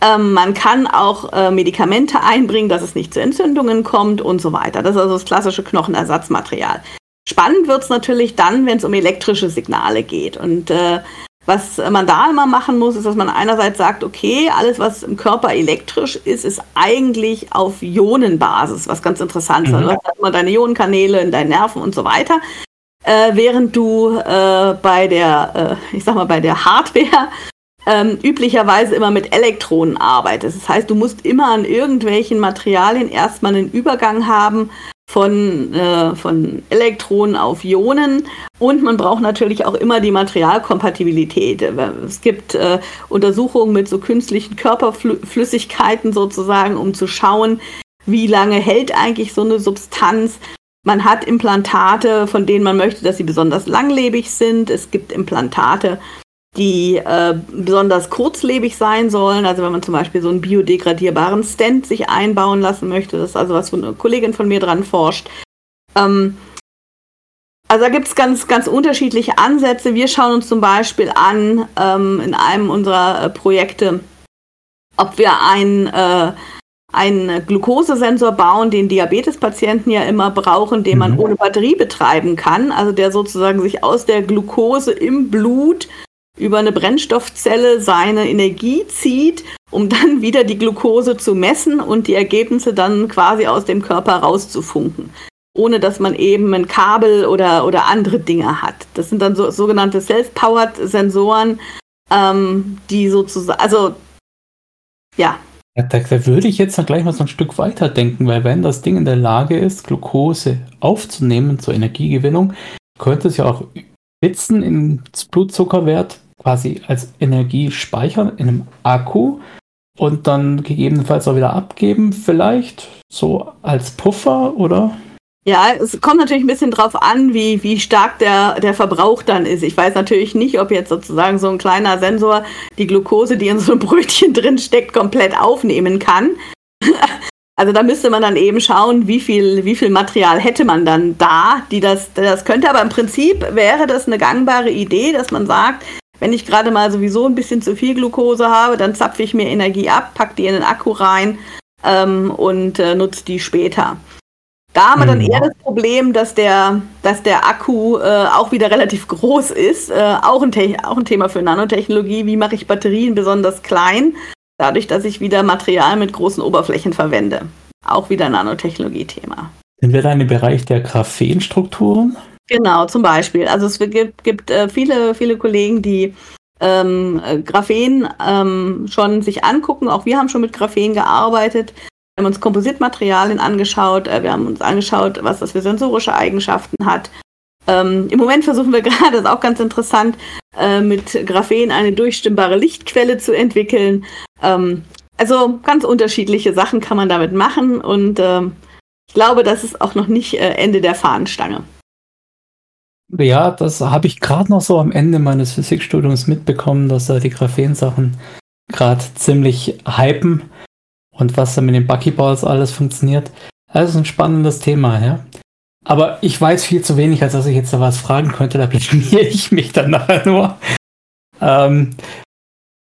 Ähm, man kann auch äh, Medikamente einbringen, dass es nicht zu Entzündungen kommt und so weiter. Das ist also das klassische Knochenersatzmaterial. Spannend wird es natürlich dann, wenn es um elektrische Signale geht. Und äh, was man da immer machen muss, ist, dass man einerseits sagt, okay, alles, was im Körper elektrisch ist, ist eigentlich auf Ionenbasis, was ganz interessant ist. Mhm. Also, du hast immer deine Ionenkanäle in deinen Nerven und so weiter äh, während du äh, bei der, äh, ich sag mal, bei der Hardware ähm, üblicherweise immer mit Elektronen arbeitest. Das heißt, du musst immer an irgendwelchen Materialien erstmal einen Übergang haben von, äh, von Elektronen auf Ionen und man braucht natürlich auch immer die Materialkompatibilität. Es gibt äh, Untersuchungen mit so künstlichen Körperflüssigkeiten sozusagen, um zu schauen, wie lange hält eigentlich so eine Substanz. Man hat Implantate, von denen man möchte, dass sie besonders langlebig sind. Es gibt Implantate, die äh, besonders kurzlebig sein sollen. Also wenn man zum Beispiel so einen biodegradierbaren Stent sich einbauen lassen möchte, das ist also was, wo eine Kollegin von mir dran forscht. Ähm, also da gibt es ganz, ganz unterschiedliche Ansätze. Wir schauen uns zum Beispiel an ähm, in einem unserer äh, Projekte, ob wir ein äh, einen Glukosesensor bauen, den Diabetespatienten ja immer brauchen, den man mhm. ohne Batterie betreiben kann. Also der sozusagen sich aus der Glukose im Blut über eine Brennstoffzelle seine Energie zieht, um dann wieder die Glukose zu messen und die Ergebnisse dann quasi aus dem Körper rauszufunken, ohne dass man eben ein Kabel oder, oder andere Dinge hat. Das sind dann so, sogenannte Self-Powered Sensoren, ähm, die sozusagen, also ja, ja, da, da, würde ich jetzt gleich mal so ein Stück weiter denken, weil wenn das Ding in der Lage ist, Glucose aufzunehmen zur Energiegewinnung, könnte es ja auch Spitzen im Blutzuckerwert quasi als Energie speichern in einem Akku und dann gegebenenfalls auch wieder abgeben, vielleicht so als Puffer, oder? Ja, es kommt natürlich ein bisschen drauf an, wie, wie stark der, der Verbrauch dann ist. Ich weiß natürlich nicht, ob jetzt sozusagen so ein kleiner Sensor die Glucose, die in so einem Brötchen drin steckt, komplett aufnehmen kann. Also da müsste man dann eben schauen, wie viel, wie viel Material hätte man dann da, die das, das könnte. Aber im Prinzip wäre das eine gangbare Idee, dass man sagt, wenn ich gerade mal sowieso ein bisschen zu viel Glucose habe, dann zapfe ich mir Energie ab, packe die in den Akku rein ähm, und äh, nutze die später. Da haben wir dann mhm. eher das Problem, dass der, dass der Akku äh, auch wieder relativ groß ist. Äh, auch, ein auch ein Thema für Nanotechnologie. Wie mache ich Batterien besonders klein? Dadurch, dass ich wieder Material mit großen Oberflächen verwende. Auch wieder Nanotechnologie-Thema. Sind wir da im Bereich der Graphenstrukturen? Genau, zum Beispiel. Also es gibt, gibt äh, viele, viele Kollegen, die ähm, Graphen ähm, schon sich angucken. Auch wir haben schon mit Graphen gearbeitet. Wir haben uns Kompositmaterialien angeschaut, äh, wir haben uns angeschaut, was das für sensorische Eigenschaften hat. Ähm, Im Moment versuchen wir gerade, das ist auch ganz interessant, äh, mit Graphen eine durchstimmbare Lichtquelle zu entwickeln. Ähm, also ganz unterschiedliche Sachen kann man damit machen und ähm, ich glaube, das ist auch noch nicht äh, Ende der Fahnenstange. Ja, das habe ich gerade noch so am Ende meines Physikstudiums mitbekommen, dass da die Graphen-Sachen gerade ziemlich hypen und was da mit den Buckyballs alles funktioniert. Das ist ein spannendes Thema, ja. Aber ich weiß viel zu wenig, als dass ich jetzt da was fragen könnte. Da blamiere ich mich dann nachher nur. Ähm,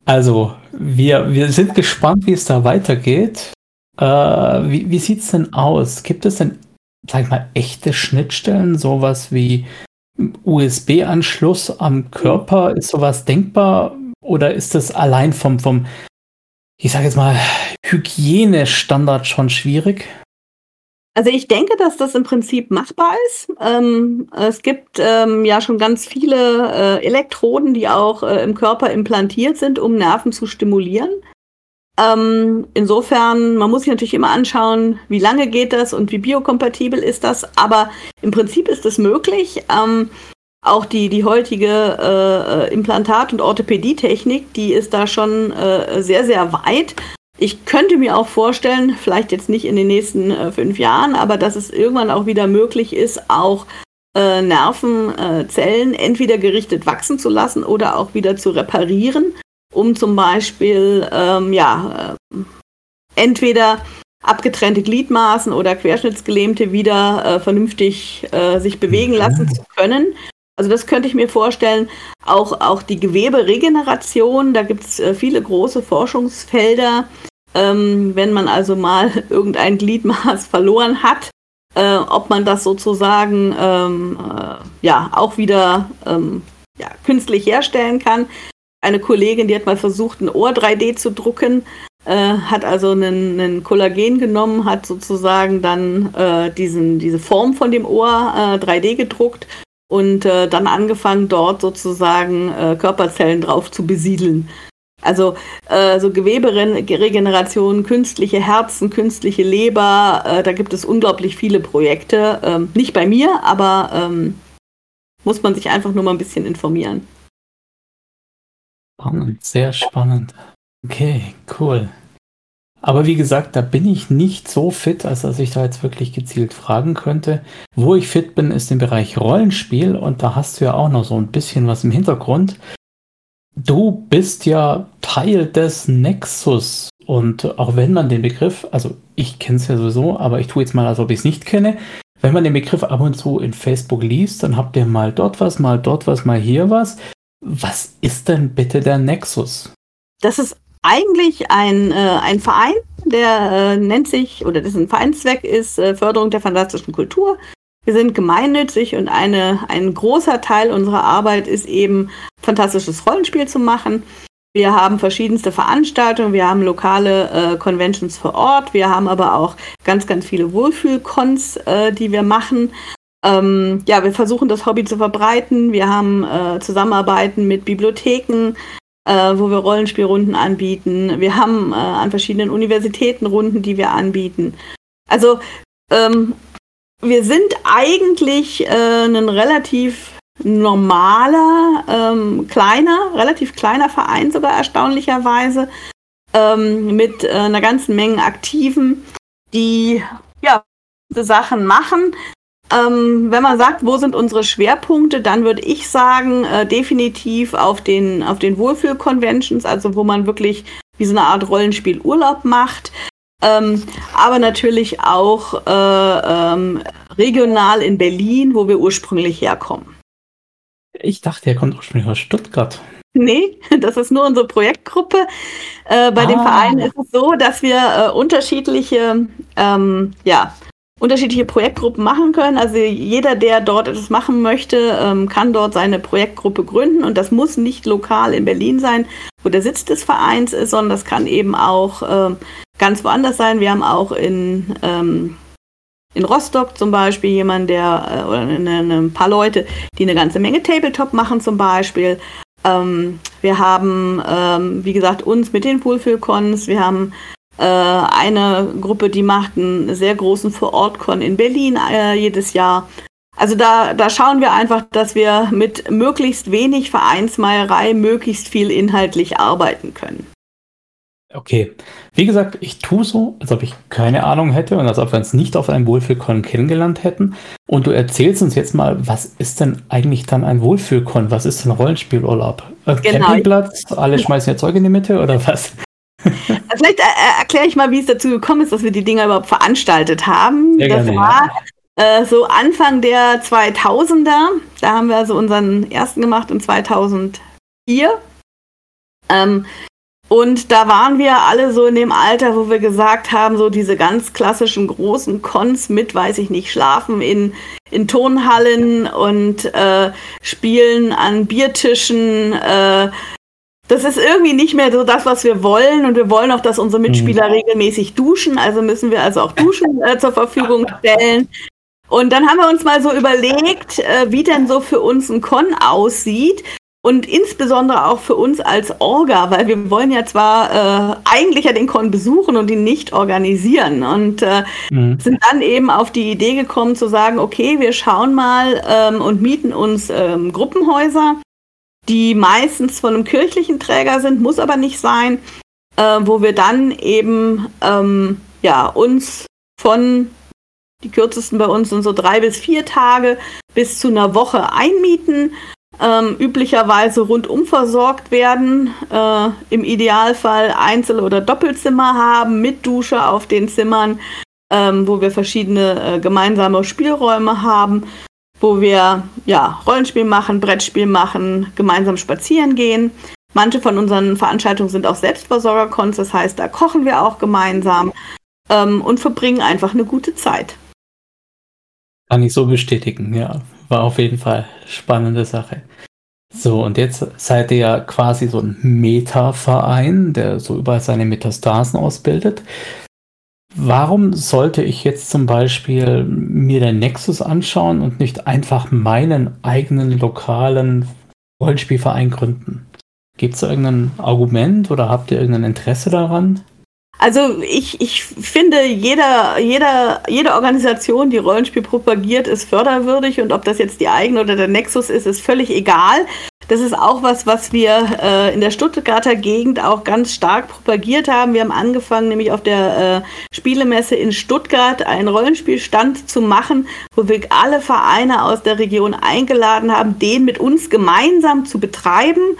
also, wir, wir sind gespannt, wie es da weitergeht. Äh, wie wie sieht es denn aus? Gibt es denn, sag ich mal, echte Schnittstellen? Sowas wie USB-Anschluss am Körper? Ist sowas denkbar? Oder ist das allein vom, vom ich sage jetzt mal, Hygienestandard schon schwierig? Also ich denke, dass das im Prinzip machbar ist. Ähm, es gibt ähm, ja schon ganz viele äh, Elektroden, die auch äh, im Körper implantiert sind, um Nerven zu stimulieren. Ähm, insofern, man muss sich natürlich immer anschauen, wie lange geht das und wie biokompatibel ist das. Aber im Prinzip ist es möglich. Ähm, auch die, die heutige äh, Implantat- und Orthopädietechnik, die ist da schon äh, sehr, sehr weit. Ich könnte mir auch vorstellen, vielleicht jetzt nicht in den nächsten äh, fünf Jahren, aber dass es irgendwann auch wieder möglich ist, auch äh, Nervenzellen entweder gerichtet wachsen zu lassen oder auch wieder zu reparieren, um zum Beispiel ähm, ja äh, entweder abgetrennte Gliedmaßen oder Querschnittsgelähmte wieder äh, vernünftig äh, sich bewegen lassen zu können. Also das könnte ich mir vorstellen. Auch, auch die Geweberegeneration, da gibt es äh, viele große Forschungsfelder. Ähm, wenn man also mal irgendein Gliedmaß verloren hat, äh, ob man das sozusagen ähm, äh, ja auch wieder ähm, ja, künstlich herstellen kann. Eine Kollegin, die hat mal versucht, ein Ohr 3D zu drucken, äh, hat also einen, einen, Kollagen genommen, hat sozusagen dann äh, diesen, diese Form von dem Ohr 3D äh, gedruckt und äh, dann angefangen, dort sozusagen äh, Körperzellen drauf zu besiedeln. Also äh, so Geweberegeneration, künstliche Herzen, künstliche Leber, da gibt es unglaublich viele Projekte. Ähm, nicht bei mir, aber ähm, muss man sich einfach nur mal ein bisschen informieren. Spannend, sehr spannend. Okay, cool. Aber wie gesagt, da bin ich nicht so fit, als dass ich da jetzt wirklich gezielt fragen könnte. Wo ich fit bin, ist im Bereich Rollenspiel und da hast du ja auch noch so ein bisschen was im Hintergrund. Du bist ja Teil des Nexus und auch wenn man den Begriff, also ich kenne es ja sowieso, aber ich tue jetzt mal, als ob ich es nicht kenne. Wenn man den Begriff ab und zu in Facebook liest, dann habt ihr mal dort was, mal dort was, mal hier was. Was ist denn bitte der Nexus? Das ist eigentlich ein, äh, ein Verein, der äh, nennt sich, oder dessen Vereinszweck ist äh, Förderung der fantastischen Kultur. Wir sind gemeinnützig und eine, ein großer Teil unserer Arbeit ist eben, fantastisches Rollenspiel zu machen. Wir haben verschiedenste Veranstaltungen, wir haben lokale äh, Conventions vor Ort, wir haben aber auch ganz, ganz viele Wohlfühlcons, äh, die wir machen. Ähm, ja, wir versuchen das Hobby zu verbreiten. Wir haben äh, Zusammenarbeiten mit Bibliotheken, äh, wo wir Rollenspielrunden anbieten. Wir haben äh, an verschiedenen Universitäten Runden, die wir anbieten. Also ähm, wir sind eigentlich äh, ein relativ normaler, ähm, kleiner, relativ kleiner Verein sogar erstaunlicherweise ähm, mit äh, einer ganzen Menge Aktiven, die ja Sachen machen. Ähm, wenn man sagt, wo sind unsere Schwerpunkte, dann würde ich sagen, äh, definitiv auf den, auf den Wohlfühl-Conventions, also wo man wirklich wie so eine Art Rollenspiel Urlaub macht. Ähm, aber natürlich auch äh, ähm, regional in Berlin, wo wir ursprünglich herkommen. Ich dachte, er kommt ursprünglich aus Stuttgart. Nee, das ist nur unsere Projektgruppe. Äh, bei ah. dem Verein ist es so, dass wir äh, unterschiedliche ähm, ja, unterschiedliche Projektgruppen machen können. Also jeder, der dort etwas machen möchte, ähm, kann dort seine Projektgruppe gründen und das muss nicht lokal in Berlin sein, wo der Sitz des Vereins ist, sondern das kann eben auch ähm, ganz woanders sein. Wir haben auch in, ähm, in Rostock zum Beispiel jemanden, der, äh, oder eine, ein paar Leute, die eine ganze Menge Tabletop machen zum Beispiel. Wir haben, wie gesagt, uns mit den Poolfilcons, wir haben eine Gruppe, die macht einen sehr großen Vor-Ort-Con in Berlin äh, jedes Jahr. Also da, da schauen wir einfach, dass wir mit möglichst wenig Vereinsmeierei möglichst viel inhaltlich arbeiten können. Okay. Wie gesagt, ich tue so, als ob ich keine Ahnung hätte und als ob wir uns nicht auf einem Wohlfühlkon kennengelernt hätten. Und du erzählst uns jetzt mal, was ist denn eigentlich dann ein Wohlfühlkon? Was ist denn Rollenspielurlaub? Äh, genau. Campingplatz, alle schmeißen ihr Zeug in die Mitte oder was? Vielleicht äh, erkläre ich mal, wie es dazu gekommen ist, dass wir die Dinger überhaupt veranstaltet haben. Sehr das gerne, war ja. äh, so Anfang der 2000er. Da haben wir also unseren ersten gemacht in 2004. Ähm, und da waren wir alle so in dem Alter, wo wir gesagt haben, so diese ganz klassischen großen Cons mit, weiß ich nicht, schlafen in, in Tonhallen und äh, spielen an Biertischen, äh, das ist irgendwie nicht mehr so das, was wir wollen. Und wir wollen auch, dass unsere Mitspieler mhm. regelmäßig duschen. Also müssen wir also auch Duschen äh, zur Verfügung stellen. Und dann haben wir uns mal so überlegt, äh, wie denn so für uns ein Con aussieht. Und insbesondere auch für uns als Orga, weil wir wollen ja zwar äh, eigentlich ja den Con besuchen und ihn nicht organisieren. Und äh, mhm. sind dann eben auf die Idee gekommen zu sagen, okay, wir schauen mal ähm, und mieten uns ähm, Gruppenhäuser die meistens von einem kirchlichen Träger sind, muss aber nicht sein, äh, wo wir dann eben ähm, ja, uns von, die kürzesten bei uns sind so drei bis vier Tage bis zu einer Woche einmieten, ähm, üblicherweise rundum versorgt werden, äh, im Idealfall Einzel- oder Doppelzimmer haben, mit Dusche auf den Zimmern, ähm, wo wir verschiedene äh, gemeinsame Spielräume haben wo wir ja, Rollenspiel machen, Brettspiel machen, gemeinsam spazieren gehen. Manche von unseren Veranstaltungen sind auch Selbstversorgerkons, das heißt, da kochen wir auch gemeinsam ähm, und verbringen einfach eine gute Zeit. Kann ich so bestätigen, ja. War auf jeden Fall spannende Sache. So, und jetzt seid ihr ja quasi so ein Meta-Verein, der so überall seine Metastasen ausbildet. Warum sollte ich jetzt zum Beispiel mir den Nexus anschauen und nicht einfach meinen eigenen lokalen Rollenspielverein gründen? Gibt es irgendein Argument oder habt ihr irgendein Interesse daran? Also ich, ich finde, jeder, jeder, jede Organisation, die Rollenspiel propagiert, ist förderwürdig und ob das jetzt die eigene oder der Nexus ist, ist völlig egal. Das ist auch was, was wir äh, in der Stuttgarter Gegend auch ganz stark propagiert haben. Wir haben angefangen, nämlich auf der äh, Spielemesse in Stuttgart einen Rollenspielstand zu machen, wo wir alle Vereine aus der Region eingeladen haben, den mit uns gemeinsam zu betreiben.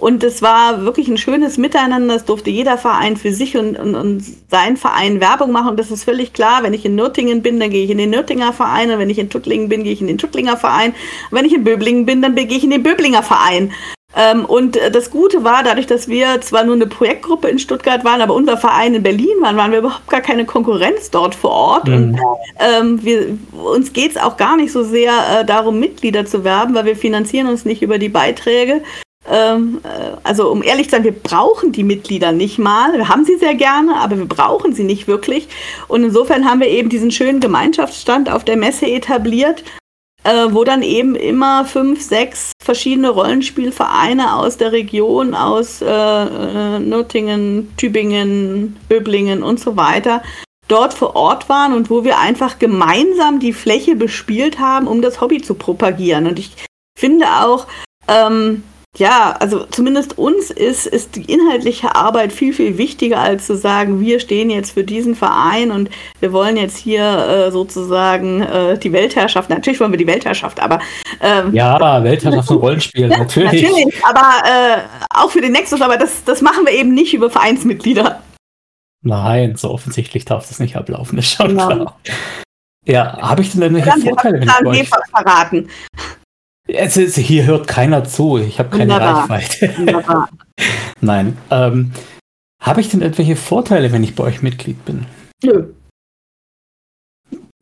Und es war wirklich ein schönes Miteinander. Es durfte jeder Verein für sich und, und, und sein Verein Werbung machen. Und das ist völlig klar. Wenn ich in Nürtingen bin, dann gehe ich in den Nürtinger Verein. Und wenn ich in Tuttlingen bin, gehe ich in den Tuttlinger Verein. Und wenn ich in Böblingen bin, dann gehe ich in den Böblinger Verein. Ähm, und das Gute war, dadurch, dass wir zwar nur eine Projektgruppe in Stuttgart waren, aber unser Verein in Berlin waren, waren wir überhaupt gar keine Konkurrenz dort vor Ort. Mhm. Und ähm, wir, uns geht es auch gar nicht so sehr äh, darum, Mitglieder zu werben, weil wir finanzieren uns nicht über die Beiträge, ähm, äh, also um ehrlich zu sein, wir brauchen die Mitglieder nicht mal. Wir haben sie sehr gerne, aber wir brauchen sie nicht wirklich. Und insofern haben wir eben diesen schönen Gemeinschaftsstand auf der Messe etabliert, äh, wo dann eben immer fünf, sechs verschiedene Rollenspielvereine aus der Region, aus äh, äh Nürtingen, Tübingen, Böblingen und so weiter, dort vor Ort waren und wo wir einfach gemeinsam die Fläche bespielt haben, um das Hobby zu propagieren. Und ich finde auch, ähm, ja, also zumindest uns ist, ist die inhaltliche Arbeit viel, viel wichtiger, als zu sagen, wir stehen jetzt für diesen Verein und wir wollen jetzt hier äh, sozusagen äh, die Weltherrschaft, natürlich wollen wir die Weltherrschaft, aber ähm, Ja, Weltherrschaft und Rollenspiel, natürlich. natürlich, aber äh, auch für den Nexus, aber das, das machen wir eben nicht über Vereinsmitglieder. Nein, so offensichtlich darf das nicht ablaufen, ist schon ja. klar. Ja, habe ich denn irgendwelche Vorteile, ich euch... verraten. Es ist, hier hört keiner zu. Ich habe keine Wunderbar. Reichweite. Wunderbar. Nein. Ähm, habe ich denn irgendwelche Vorteile, wenn ich bei euch Mitglied bin? Nö.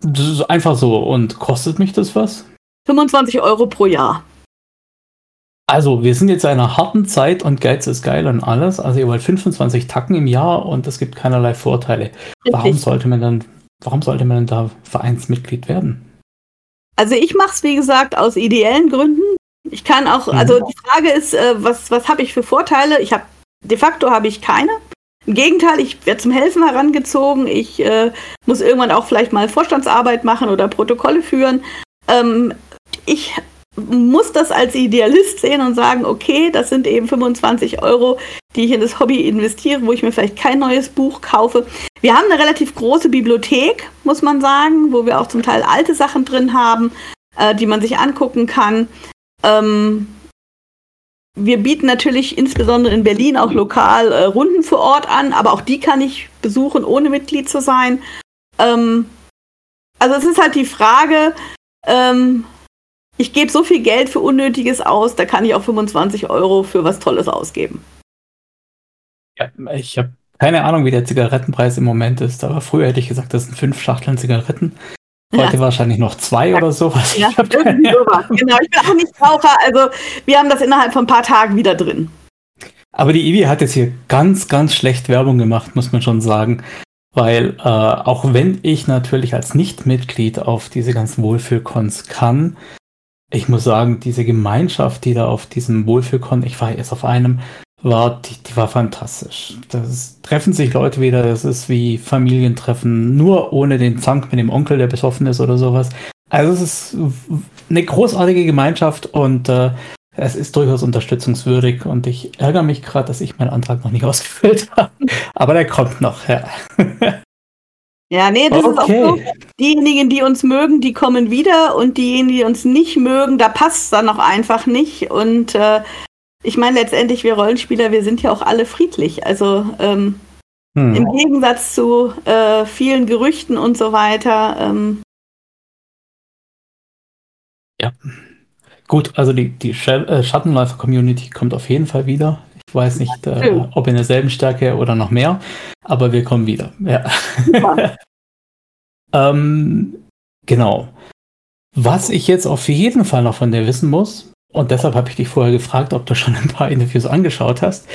Das ist einfach so. Und kostet mich das was? 25 Euro pro Jahr. Also, wir sind jetzt in einer harten Zeit und Geiz ist geil und alles. Also, ihr wollt 25 Tacken im Jahr und es gibt keinerlei Vorteile. Richtig. Warum sollte man dann, warum sollte man denn da Vereinsmitglied werden? Also ich mache es, wie gesagt, aus ideellen Gründen. Ich kann auch, also mhm. die Frage ist, äh, was, was habe ich für Vorteile? Ich habe, de facto habe ich keine. Im Gegenteil, ich werde zum Helfen herangezogen. Ich äh, muss irgendwann auch vielleicht mal Vorstandsarbeit machen oder Protokolle führen. Ähm, ich muss das als Idealist sehen und sagen, okay, das sind eben 25 Euro, die ich in das Hobby investiere, wo ich mir vielleicht kein neues Buch kaufe. Wir haben eine relativ große Bibliothek, muss man sagen, wo wir auch zum Teil alte Sachen drin haben, äh, die man sich angucken kann. Ähm, wir bieten natürlich insbesondere in Berlin auch lokal äh, Runden vor Ort an, aber auch die kann ich besuchen, ohne Mitglied zu sein. Ähm, also es ist halt die Frage, ähm, ich gebe so viel Geld für Unnötiges aus, da kann ich auch 25 Euro für was Tolles ausgeben. Ja, ich habe keine Ahnung, wie der Zigarettenpreis im Moment ist, aber früher hätte ich gesagt, das sind fünf Schachteln Zigaretten. Heute ja. wahrscheinlich noch zwei oder sowas. Ja, irgendwie sowas. Genau, ich bin auch nicht Raucher, also wir haben das innerhalb von ein paar Tagen wieder drin. Aber die Ivi hat jetzt hier ganz, ganz schlecht Werbung gemacht, muss man schon sagen. Weil äh, auch wenn ich natürlich als Nicht-Mitglied auf diese ganzen Wohlfühlkons kann, ich muss sagen, diese Gemeinschaft, die da auf diesem Wohlfühlkon, ich war erst auf einem, war, die, die war fantastisch. Das treffen sich Leute wieder, das ist wie Familientreffen, nur ohne den Zank mit dem Onkel, der besoffen ist oder sowas. Also es ist eine großartige Gemeinschaft und äh, es ist durchaus unterstützungswürdig und ich ärgere mich gerade, dass ich meinen Antrag noch nicht ausgefüllt habe. Aber der kommt noch, ja. Ja, nee, das okay. ist auch so. Diejenigen, die uns mögen, die kommen wieder und diejenigen, die uns nicht mögen, da passt es dann noch einfach nicht. Und äh, ich meine, letztendlich, wir Rollenspieler, wir sind ja auch alle friedlich. Also ähm, hm. im Gegensatz zu äh, vielen Gerüchten und so weiter. Ähm, ja. Gut, also die, die äh, Schattenläufer-Community kommt auf jeden Fall wieder. Ich weiß nicht, äh, ob in derselben Stärke oder noch mehr, aber wir kommen wieder. Ja. ähm, genau. Was ich jetzt auf jeden Fall noch von dir wissen muss, und deshalb habe ich dich vorher gefragt, ob du schon ein paar Interviews angeschaut hast,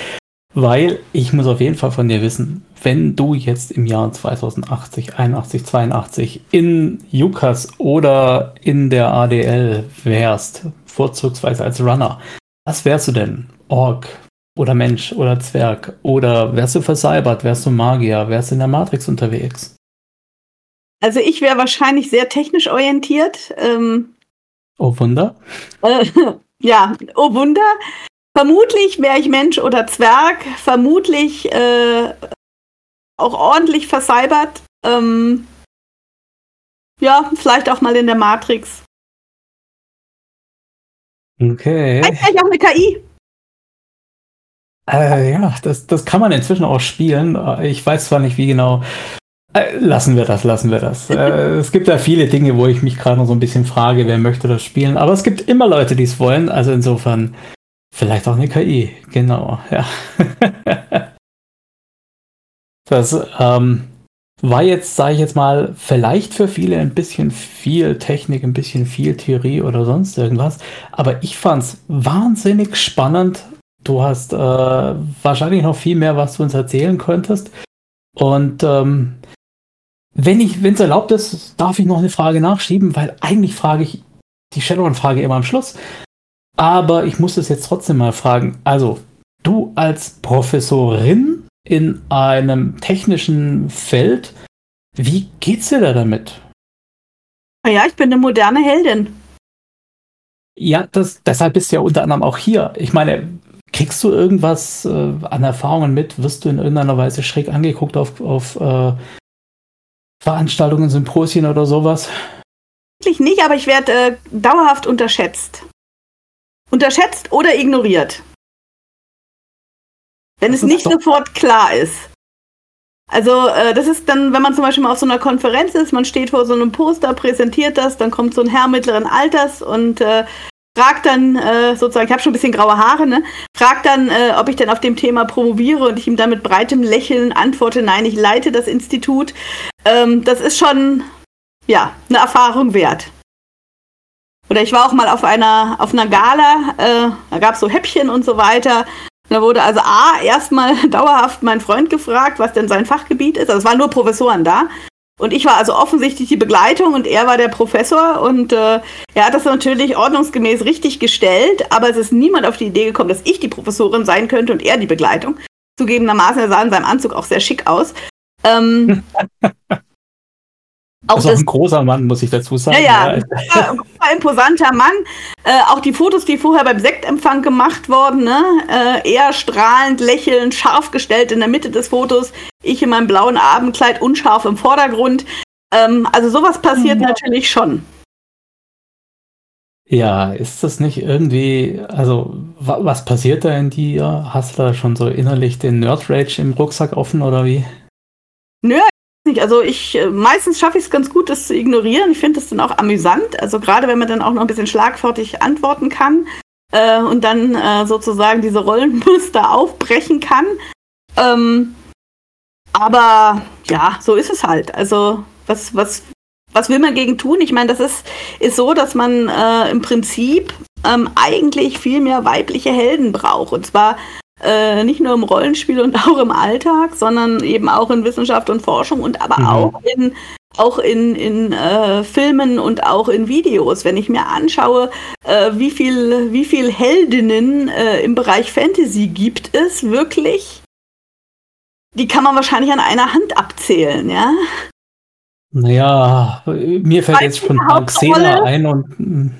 weil ich muss auf jeden Fall von dir wissen, wenn du jetzt im Jahr 2080, 81, 82 in Jukas oder in der ADL wärst, vorzugsweise als Runner, was wärst du denn? Org oder Mensch oder Zwerg? Oder wärst du versalbert? Wärst du Magier? Wärst du in der Matrix unterwegs? Also ich wäre wahrscheinlich sehr technisch orientiert. Ähm, oh Wunder. Äh, ja, oh Wunder. Vermutlich wäre ich Mensch oder Zwerg, vermutlich äh, auch ordentlich versalbert. Ähm, ja, vielleicht auch mal in der Matrix. Okay. Vielleicht auch eine KI. Äh, ja, das, das kann man inzwischen auch spielen. Äh, ich weiß zwar nicht, wie genau. Äh, lassen wir das, lassen wir das. äh, es gibt ja viele Dinge, wo ich mich gerade noch so ein bisschen frage, wer möchte das spielen. Aber es gibt immer Leute, die es wollen. Also insofern vielleicht auch eine KI. Genau, ja. das ähm, war jetzt, sage ich jetzt mal, vielleicht für viele ein bisschen viel Technik, ein bisschen viel Theorie oder sonst irgendwas. Aber ich fand es wahnsinnig spannend, Du hast äh, wahrscheinlich noch viel mehr, was du uns erzählen könntest. Und ähm, wenn ich, wenn es erlaubt ist, darf ich noch eine Frage nachschieben, weil eigentlich frage ich die Shadowrun-Frage immer am Schluss. Aber ich muss es jetzt trotzdem mal fragen. Also, du als Professorin in einem technischen Feld, wie geht's dir da damit? Ja, ich bin eine moderne Heldin. Ja, das, deshalb bist du ja unter anderem auch hier. Ich meine, Kriegst du irgendwas äh, an Erfahrungen mit? Wirst du in irgendeiner Weise schräg angeguckt auf, auf äh, Veranstaltungen, Symposien oder sowas? Eigentlich nicht, aber ich werde äh, dauerhaft unterschätzt. Unterschätzt oder ignoriert. Wenn das es nicht sofort klar ist. Also äh, das ist dann, wenn man zum Beispiel mal auf so einer Konferenz ist, man steht vor so einem Poster, präsentiert das, dann kommt so ein Herr mittleren Alters und äh, fragt dann äh, sozusagen, ich habe schon ein bisschen graue Haare, ne? Fragt dann, äh, ob ich denn auf dem Thema promoviere und ich ihm dann mit breitem Lächeln antworte, nein, ich leite das Institut. Ähm, das ist schon, ja, eine Erfahrung wert. Oder ich war auch mal auf einer, auf einer Gala, äh, da gab es so Häppchen und so weiter. Da wurde also A, erstmal dauerhaft mein Freund gefragt, was denn sein Fachgebiet ist. Also es waren nur Professoren da. Und ich war also offensichtlich die Begleitung und er war der Professor und äh, er hat das natürlich ordnungsgemäß richtig gestellt, aber es ist niemand auf die Idee gekommen, dass ich die Professorin sein könnte und er die Begleitung. Zugegebenermaßen, er sah in seinem Anzug auch sehr schick aus. Ähm, Auch also das, ein großer Mann, muss ich dazu sagen. Ja, ja, ein imposanter Mann. Äh, auch die Fotos, die vorher beim Sektempfang gemacht wurden, ne? äh, eher strahlend, lächelnd, scharf gestellt in der Mitte des Fotos. Ich in meinem blauen Abendkleid, unscharf im Vordergrund. Ähm, also sowas passiert ja. natürlich schon. Ja, ist das nicht irgendwie, also was passiert da in dir? Hast du da schon so innerlich den Nerd Rage im Rucksack offen oder wie? Nö, nicht. Also ich äh, meistens schaffe ich es ganz gut, das zu ignorieren. Ich finde das dann auch amüsant. Also gerade wenn man dann auch noch ein bisschen schlagfertig antworten kann äh, und dann äh, sozusagen diese Rollenmuster aufbrechen kann. Ähm, aber ja, so ist es halt. Also was, was, was will man gegen tun? Ich meine, das ist, ist so, dass man äh, im Prinzip ähm, eigentlich viel mehr weibliche Helden braucht. Und zwar äh, nicht nur im Rollenspiel und auch im Alltag, sondern eben auch in Wissenschaft und Forschung und aber mhm. auch in auch in, in äh, Filmen und auch in Videos. Wenn ich mir anschaue, äh, wie viel, wie viel Heldinnen äh, im Bereich Fantasy gibt es wirklich, die kann man wahrscheinlich an einer Hand abzählen, ja. Naja, mir fällt jetzt spontan Xena ein und. Hm.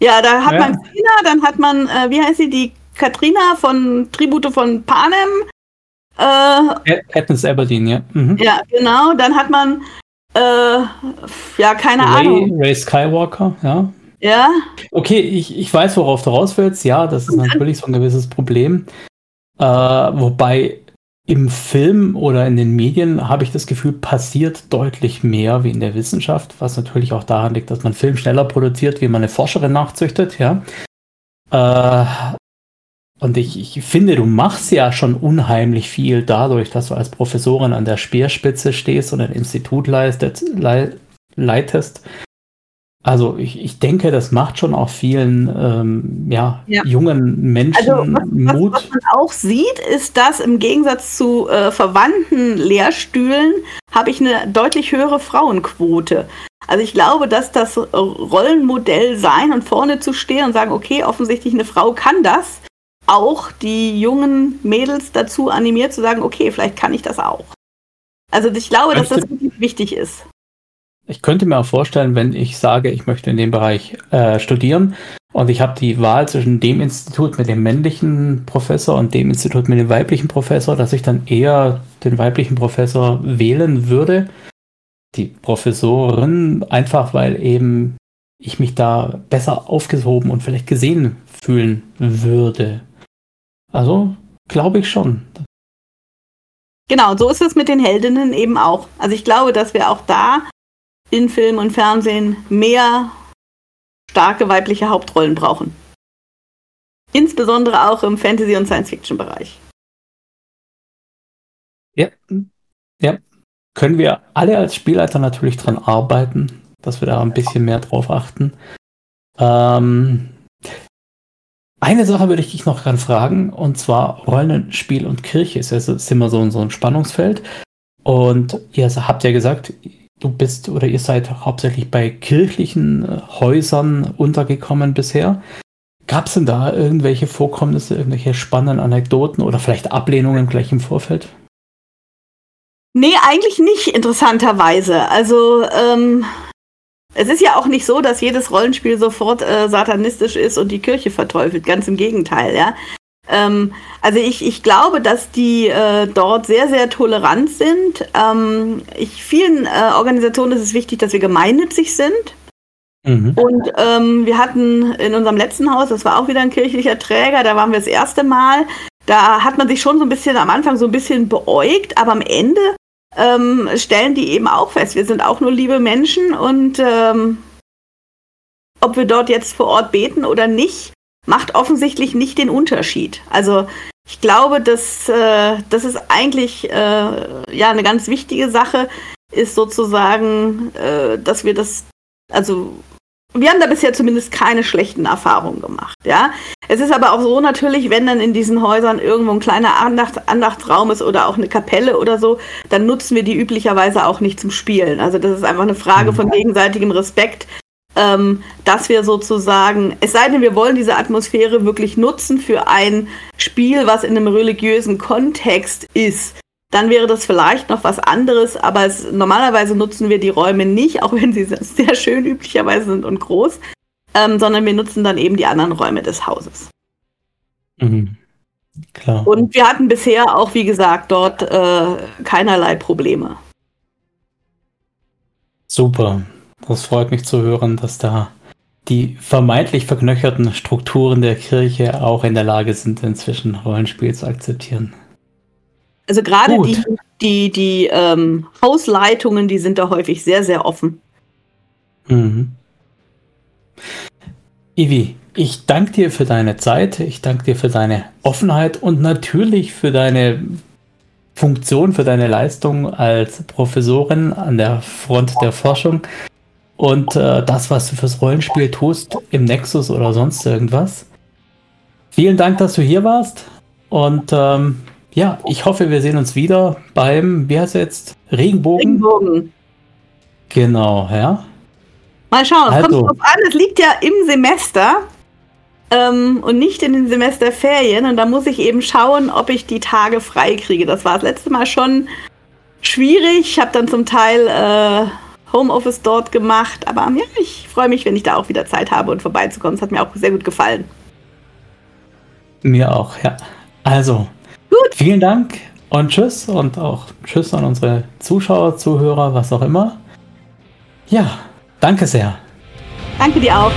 Ja, da hat ja. man Xena, dann hat man, äh, wie heißt sie, die Katrina von Tribute von Panem. Äh, Katniss Aberdeen, ja. Mhm. Ja, genau. Dann hat man, äh, ja, keine Ray, Ahnung. Ray Skywalker, ja. Ja. Okay, ich, ich weiß, worauf du raus willst. Ja, das ist natürlich so ein gewisses Problem. Äh, wobei im Film oder in den Medien habe ich das Gefühl, passiert deutlich mehr wie in der Wissenschaft, was natürlich auch daran liegt, dass man Film schneller produziert, wie man eine Forscherin nachzüchtet, ja. Äh, und ich, ich finde, du machst ja schon unheimlich viel dadurch, dass du als Professorin an der Speerspitze stehst und ein Institut leistet, le leitest. Also ich, ich denke, das macht schon auch vielen ähm, ja, ja, jungen Menschen also, was, Mut. Was, was, man auch sieht, ist, dass im Gegensatz zu äh, verwandten Lehrstühlen habe ich eine deutlich höhere Frauenquote. Also ich glaube, dass das Rollenmodell sein und vorne zu stehen und sagen, okay, offensichtlich eine Frau kann das, auch die jungen Mädels dazu animiert zu sagen, okay, vielleicht kann ich das auch. Also ich glaube, dass das wirklich wichtig ist. Ich könnte mir auch vorstellen, wenn ich sage, ich möchte in dem Bereich äh, studieren und ich habe die Wahl zwischen dem Institut mit dem männlichen Professor und dem Institut mit dem weiblichen Professor, dass ich dann eher den weiblichen Professor wählen würde. Die Professorin, einfach weil eben ich mich da besser aufgehoben und vielleicht gesehen fühlen würde. Also glaube ich schon. Genau, so ist es mit den Heldinnen eben auch. Also ich glaube, dass wir auch da in Film und Fernsehen mehr starke weibliche Hauptrollen brauchen. Insbesondere auch im Fantasy- und Science-Fiction-Bereich. Ja, ja. Können wir alle als Spielleiter natürlich dran arbeiten, dass wir da ein bisschen mehr drauf achten. Ähm, eine Sache würde ich dich noch gerne fragen, und zwar Rollenspiel und Kirche ist, ist immer so, so ein Spannungsfeld. Und ihr habt ja gesagt, du bist oder ihr seid hauptsächlich bei kirchlichen äh, Häusern untergekommen bisher. Gab es denn da irgendwelche Vorkommnisse, irgendwelche spannenden Anekdoten oder vielleicht Ablehnungen gleich im Vorfeld? Nee, eigentlich nicht, interessanterweise. Also, ähm, es ist ja auch nicht so, dass jedes Rollenspiel sofort äh, satanistisch ist und die Kirche verteufelt. Ganz im Gegenteil, ja. Ähm, also ich, ich glaube, dass die äh, dort sehr, sehr tolerant sind. Ähm, ich, vielen äh, Organisationen ist es wichtig, dass wir gemeinnützig sind. Mhm. Und ähm, wir hatten in unserem letzten Haus, das war auch wieder ein kirchlicher Träger, da waren wir das erste Mal. Da hat man sich schon so ein bisschen am Anfang so ein bisschen beäugt, aber am Ende ähm, stellen die eben auch fest, wir sind auch nur liebe Menschen und ähm, ob wir dort jetzt vor Ort beten oder nicht, macht offensichtlich nicht den Unterschied. Also ich glaube, dass äh, das ist eigentlich äh, ja eine ganz wichtige Sache, ist sozusagen, äh, dass wir das, also wir haben da bisher zumindest keine schlechten Erfahrungen gemacht. Ja, es ist aber auch so natürlich, wenn dann in diesen Häusern irgendwo ein kleiner Andacht, Andachtsraum ist oder auch eine Kapelle oder so, dann nutzen wir die üblicherweise auch nicht zum Spielen. Also das ist einfach eine Frage von mhm. gegenseitigem Respekt, ähm, dass wir sozusagen, es sei denn, wir wollen diese Atmosphäre wirklich nutzen für ein Spiel, was in einem religiösen Kontext ist dann wäre das vielleicht noch was anderes, aber es, normalerweise nutzen wir die Räume nicht, auch wenn sie sehr schön üblicherweise sind und groß, ähm, sondern wir nutzen dann eben die anderen Räume des Hauses. Mhm. Klar. Und wir hatten bisher auch, wie gesagt, dort äh, keinerlei Probleme. Super. Das freut mich zu hören, dass da die vermeintlich verknöcherten Strukturen der Kirche auch in der Lage sind, inzwischen Rollenspiel zu akzeptieren. Also gerade die, die, die ähm, Hausleitungen, die sind da häufig sehr, sehr offen. Mhm. Ivi, ich danke dir für deine Zeit, ich danke dir für deine Offenheit und natürlich für deine Funktion, für deine Leistung als Professorin an der Front der Forschung und äh, das, was du fürs Rollenspiel tust, im Nexus oder sonst irgendwas. Vielen Dank, dass du hier warst. Und ähm, ja, ich hoffe, wir sehen uns wieder beim, wie heißt er jetzt? Regenbogen? Regenbogen. Genau, ja. Mal schauen, also. kommt drauf an, es liegt ja im Semester ähm, und nicht in den Semesterferien. Und da muss ich eben schauen, ob ich die Tage frei kriege. Das war das letzte Mal schon schwierig. Ich habe dann zum Teil äh, Homeoffice dort gemacht. Aber ja, ich freue mich, wenn ich da auch wieder Zeit habe und vorbeizukommen. Es hat mir auch sehr gut gefallen. Mir auch, ja. Also, gut. vielen Dank und tschüss und auch tschüss an unsere Zuschauer, Zuhörer, was auch immer. Ja, danke sehr. Danke dir auch.